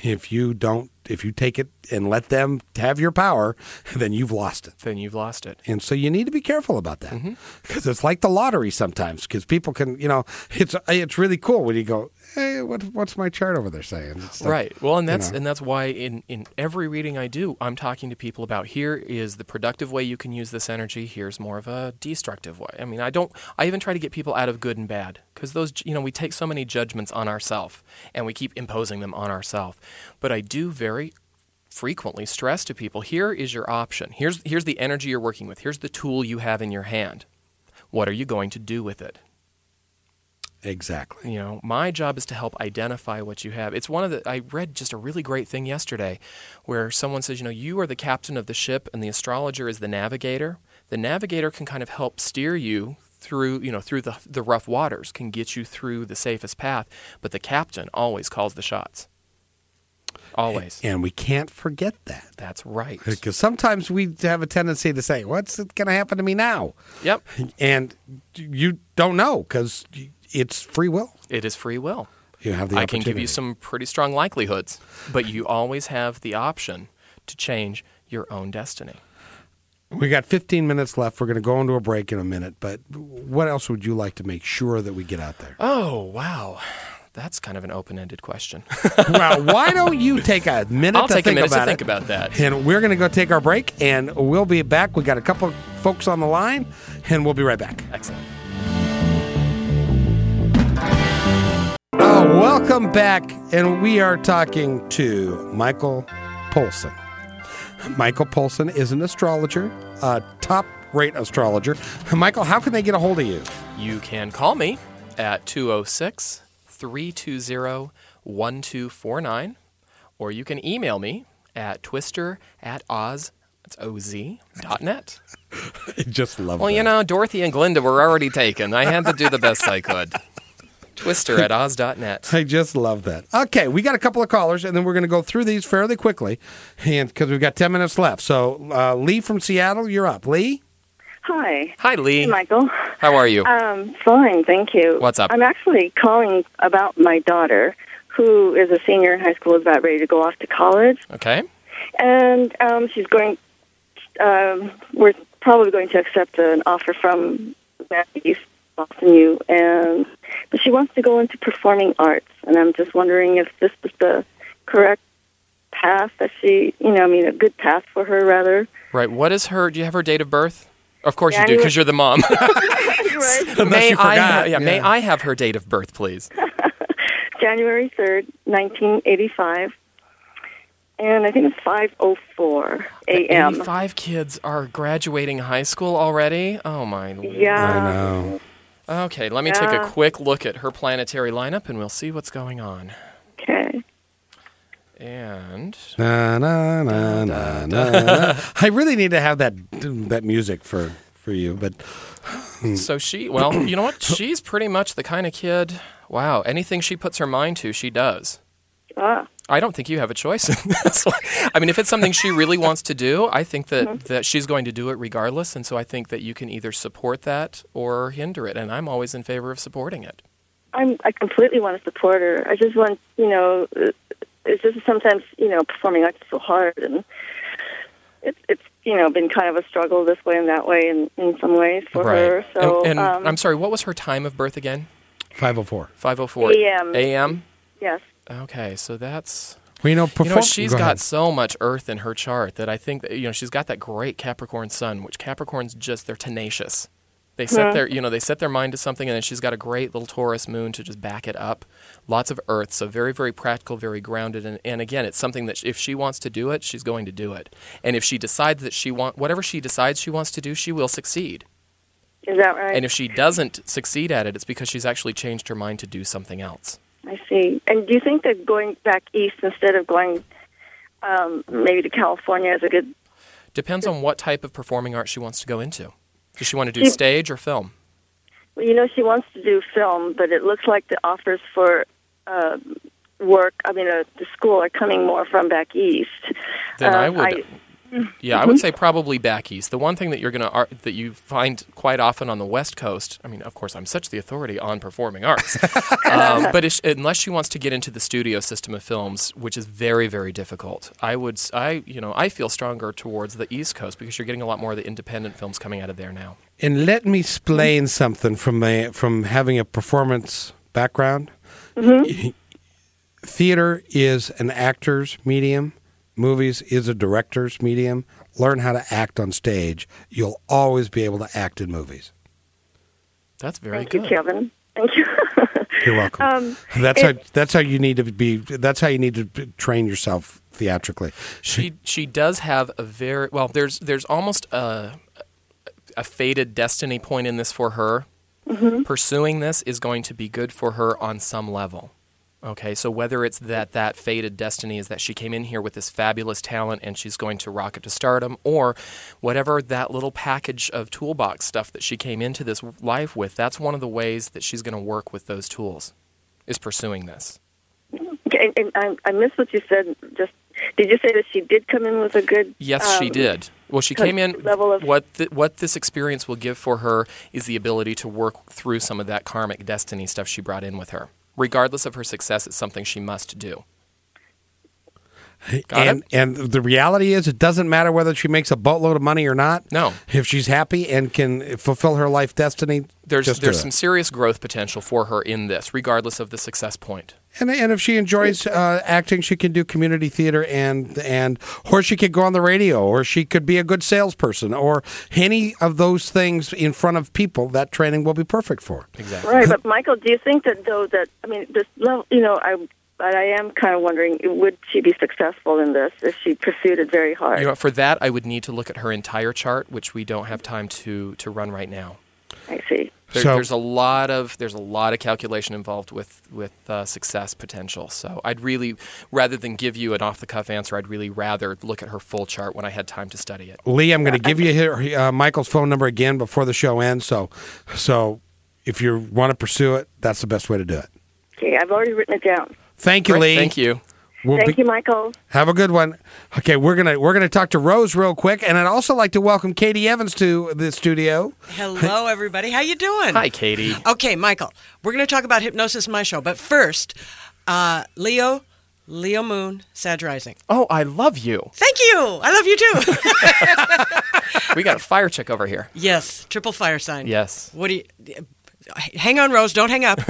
If you don't, if you take it and let them have your power, then you've lost it. Then you've lost it. And so you need to be careful about that mm-hmm. because it's like the lottery sometimes. Because people can, you know, it's it's really cool when you go, hey, what, what's my chart over there saying? Like, right. Well, and you that's know. and that's why in in every reading I do, I'm talking to people about here is the productive way you can use this energy. Here's more of a destructive way. I mean, I don't. I even try to get people out of good and bad because those, you know, we take so many judgments on ourselves and we keep imposing them on ourselves. But I do very frequently stress to people here is your option here's here's the energy you're working with here's the tool you have in your hand what are you going to do with it exactly. you know my job is to help identify what you have it's one of the i read just a really great thing yesterday where someone says you know you are the captain of the ship and the astrologer is the navigator the navigator can kind of help steer you through you know through the the rough waters can get you through the safest path but the captain always calls the shots always And we can't forget that. that's right Because sometimes we have a tendency to say, "What's going to happen to me now?" yep And you don't know because it's free will. it is free will You have the. I can give you some pretty strong likelihoods, but you always have the option to change your own destiny. We got 15 minutes left. We're going to go into a break in a minute. But what else would you like to make sure that we get out there? Oh, wow. That's kind of an open ended question. well, why don't you take a minute I'll to take a think minute to about think about that. And we're going to go take our break, and we'll be back. We got a couple folks on the line, and we'll be right back. Excellent. Welcome back, and we are talking to Michael Poulsen. Michael Poulsen is an astrologer, a top rate astrologer. Michael, how can they get a hold of you? You can call me at 206 320 1249, or you can email me at twister at oz, that's O-Z, dot net. I just love Well, that. you know, Dorothy and Glinda were already taken. I had to do the best I could. Twister at oz.net. I just love that. Okay, we got a couple of callers, and then we're going to go through these fairly quickly, and because we've got ten minutes left. So, uh, Lee from Seattle, you're up. Lee, Hi. Hi, Lee. Hey, Michael. How are you? Um, fine, thank you. What's up? I'm actually calling about my daughter, who is a senior in high school, is about ready to go off to college, Okay. and um, she's going. Um, we're probably going to accept an offer from East Boston U, and but she wants to go into performing arts, and I'm just wondering if this is the correct path that she, you know, I mean, a good path for her, rather. Right. What is her? Do you have her date of birth? Of course you do, because you're the mom. right. Unless may you I? forgot. ha- yeah, May I have her date of birth, please? January 3rd, 1985. And I think it's 5:04 a.m. Five oh kids are graduating high school already. Oh my. lord. Yeah. I know. Okay, let me take a quick look at her planetary lineup, and we'll see what's going on. Okay. And Na, na, na, na, na, na. I really need to have that that music for for you, but hmm. so she, well, you know what? She's pretty much the kind of kid. Wow, anything she puts her mind to, she does. Ah. I don't think you have a choice. in this one. I mean, if it's something she really wants to do, I think that, that she's going to do it regardless. And so I think that you can either support that or hinder it. And I'm always in favor of supporting it. I'm I completely want to support her. I just want, you know, uh, it's just sometimes, you know, performing arts is so hard and it's it's you know been kind of a struggle this way and that way in in some ways for her. So and and um, I'm sorry, what was her time of birth again? five oh four. 504 AM. AM? yes. Okay, so that's Well, you know, You perform- know, she's go got ahead. so much earth in her chart that I think that you know she's got that great Capricorn sun, which Capricorns just they're tenacious. They set their you know they set their mind to something, and then she's got a great little Taurus moon to just back it up. Lots of earth, so very very practical, very grounded, and, and again, it's something that if she wants to do it, she's going to do it. And if she decides that she want whatever she decides she wants to do, she will succeed. Is that right? And if she doesn't succeed at it, it's because she's actually changed her mind to do something else. I see. And do you think that going back east instead of going um, maybe to California is a good? Depends on what type of performing art she wants to go into. Does she want to do She- stage or film? Well, you know, she wants to do film, but it looks like the offers for uh, work, I mean, uh, the school are coming more from back east. Then Uh, I would. Yeah, I would say probably back east. The one thing that you're gonna ar- that you find quite often on the West Coast. I mean, of course, I'm such the authority on performing arts, um, but if, unless she wants to get into the studio system of films, which is very, very difficult, I would. I you know I feel stronger towards the East Coast because you're getting a lot more of the independent films coming out of there now. And let me explain something from my, from having a performance background. Theater is an actor's medium. Movies is a director's medium. Learn how to act on stage. You'll always be able to act in movies. That's very Thank good. you, Kevin. Thank you. You're welcome. Um, that's it- how that's how you need to be. That's how you need to train yourself theatrically. she she does have a very well there's there's almost a a fated destiny point in this for her pursuing this is going to be good for her on some level okay so whether it's that that fated destiny is that she came in here with this fabulous talent and she's going to rocket to stardom or whatever that little package of toolbox stuff that she came into this life with that's one of the ways that she's going to work with those tools is pursuing this okay, and, I, I missed what you said. Just did you say that she did come in with a good? Yes, she um, did. Well, she came in. level of- what th- what this experience will give for her is the ability to work through some of that karmic destiny stuff she brought in with her. Regardless of her success, it's something she must do. Got and it? and the reality is, it doesn't matter whether she makes a boatload of money or not. No. if she's happy and can fulfill her life destiny, There's there's it. some serious growth potential for her in this, regardless of the success point. And, and if she enjoys uh, acting, she can do community theater and and or she could go on the radio, or she could be a good salesperson, or any of those things in front of people. That training will be perfect for. Exactly. Right, but Michael, do you think that though that I mean this level, you know, I but I am kind of wondering would she be successful in this if she pursued it very hard? You know, for that, I would need to look at her entire chart, which we don't have time to to run right now. I see. There, So- there's a lot of there's a lot of calculation involved with with uh, success potential. So I'd really rather than give you an off the cuff answer, I'd really rather look at her full chart when I had time to study it. Lee, I'm going to give you her, uh, Michael's phone number again before the show ends. So, so if you want to pursue it, that's the best way to do it. Okay, I've already written it down. Thank you, Lee. Thank you. We'll Thank be- you, Michael. Have a good one. Okay, we're gonna we're gonna talk to Rose real quick, and I'd also like to welcome Katie Evans to the studio. Hello, everybody. How you doing? Hi, Katie. Okay, Michael. We're going to talk about hypnosis in my show, but first, uh, Leo, Leo Moon, Sag Rising. Oh, I love you. Thank you. I love you too. We got a fire chick over here. yes, triple fire sign. Yes. What do you? Hang on, Rose. Don't hang up.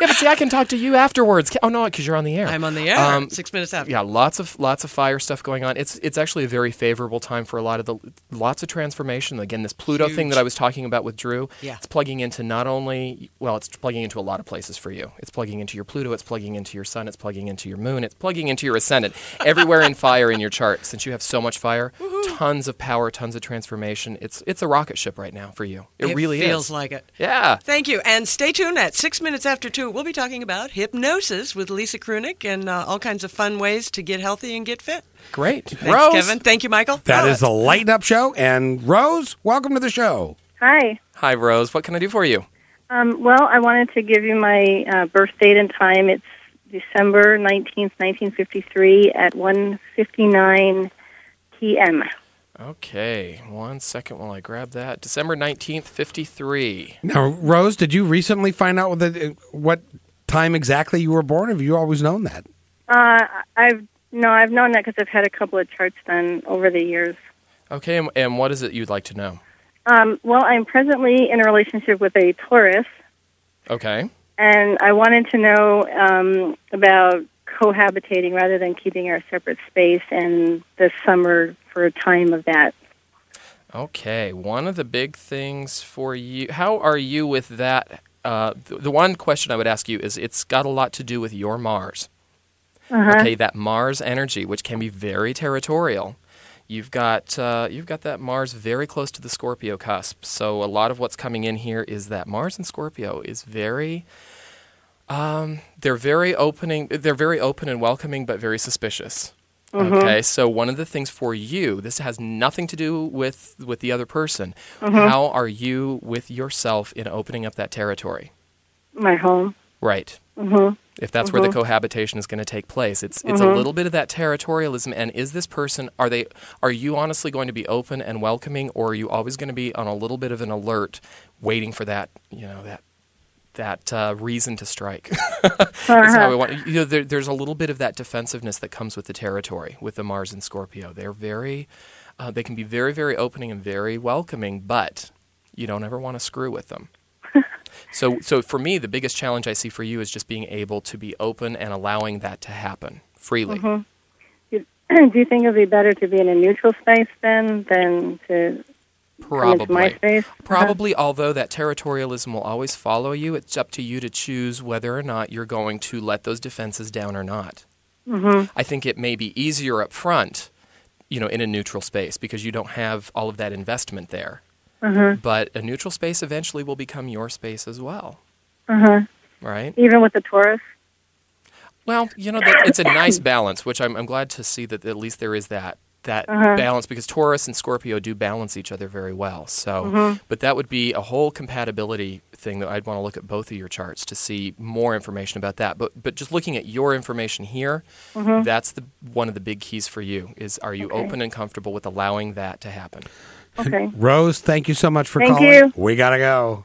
Yeah, but see, I can talk to you afterwards. Oh no, because you're on the air. I'm on the air. Um, Six minutes after. Yeah, lots of lots of fire stuff going on. It's it's actually a very favorable time for a lot of the lots of transformation. Again, this Pluto thing that I was talking about with Drew. Yeah. It's plugging into not only well, it's plugging into a lot of places for you. It's plugging into your Pluto. It's plugging into your Sun. It's plugging into your Moon. It's plugging into your Ascendant. Everywhere in fire in your chart. Since you have so much fire, tons of power, tons of transformation. It's it's a rocket ship right now for you. It, really is. It feels is. like it. Yeah. Thank you. And stay tuned at six minutes after two. We'll be talking about hypnosis with Lisa Krunick and uh, all kinds of fun ways to get healthy and get fit. Great. Thanks, Rose. Kevin. Thank you, Michael. That is the Lighten Up Show, and Rose, welcome to the show. Hi. Hi, Rose. What can I do for you? Um, well, I wanted to give you my uh, birth date and time. It's December 19th, 1953 at 1.59 p.m. Okay, one second while I grab that. December 19th, 53. Now, Rose, did you recently find out what, the, what time exactly you were born? Have you always known that? Uh, I've no, I've known that because I've had a couple of charts done over the years. Okay, and, and what is it you'd like to know? Um, well, I'm presently in a relationship with a Taurus, Okay. and I wanted to know um, about cohabitating rather than keeping our separate space and the summer for a time of that. Okay, one of the big things for you, how are you with that? Uh, the, the one question I would ask you is it's got a lot to do with your Mars. Okay, that Mars energy, which can be very territorial. You've got uh, you've got that Mars very close to the Scorpio cusp. So a lot of what's coming in here is that Mars and Scorpio is very um, they're very opening they're very open and welcoming but very suspicious. Mm-hmm. Okay, so one of the things for you, this has nothing to do with with the other person. Mm-hmm. How are you with yourself in opening up that territory? My home. Right. hmm If that's where the mm-hmm. cohabitation is going to take place, it's it's a little bit of that territorialism. And is this person are they are you honestly going to be open and welcoming, or are you always going to be on a little bit of an alert, waiting for that you know that that uh, reason to strike? Is how we want. You know, there, there's a little bit of that defensiveness that comes with the territory with the Mars and Scorpio. They're very uh, they can be very very opening and very welcoming, but you don't ever want to screw with them. So, so for me, the biggest challenge I see for you is just being able to be open and allowing that to happen freely. Do you think it would be better to be in a neutral space then than to come into my Probably. Uh-huh. Probably, although that territorialism will always follow you, it's up to you to choose whether or not you're going to let those defenses down or not. Mm-hmm. I think it may be easier up front, you know, in a neutral space because you don't have all of that investment there. Uh-huh. But a neutral space eventually will become your space as well, Uh-huh. right? Even with the Taurus? Well, you know, it's a nice balance, which I'm, I'm glad to see that at least there is that that Uh-huh. balance because Taurus and Scorpio do balance each other very well. So, Mm-hmm. but that would be a whole compatibility thing that I'd want to look at both of your charts to see more information about that. But but just looking at your information here, that's the one of the big keys for you is are you Mm-hmm. Okay. open and comfortable with allowing that to happen? Okay. Rose, thank you so much for Thank calling. you. We gotta go.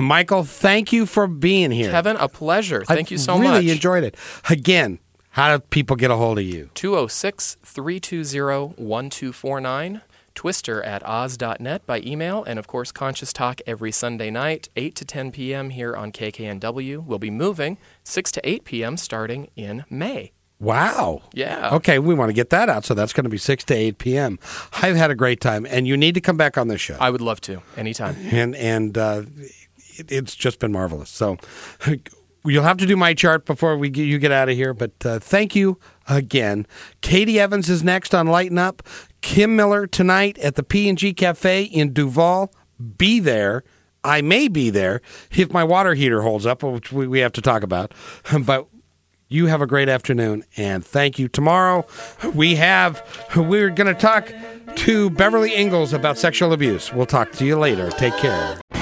Michael, thank you for being here. Kevin, a pleasure. Thank I you so really much. Really enjoyed it. Again, how do people get a hold of you? 206 320 1249. twister at oz.net by email, and of course, Conscious Talk every Sunday night, 8 to 10 p.m. here on KKNW. We'll be moving 6 to 8 p.m. starting in May. Wow. Yeah. Okay, we want to get that out. So that's going to be 6 to 8 p.m. I've had a great time, and you need to come back on the show. I would love to, anytime. and and uh, it, it's just been marvelous. So you'll have to do my chart before we get, you get out of here. But uh, thank you again. Katie Evans is next on Lighten Up. Kim Miller tonight at the P and G Cafe in Duvall. Be there. I may be there if my water heater holds up, which we, we have to talk about. But you have a great afternoon and thank you. Tomorrow we have we're going to talk to Beverly Ingalls about sexual abuse. We'll talk to you later. Take care.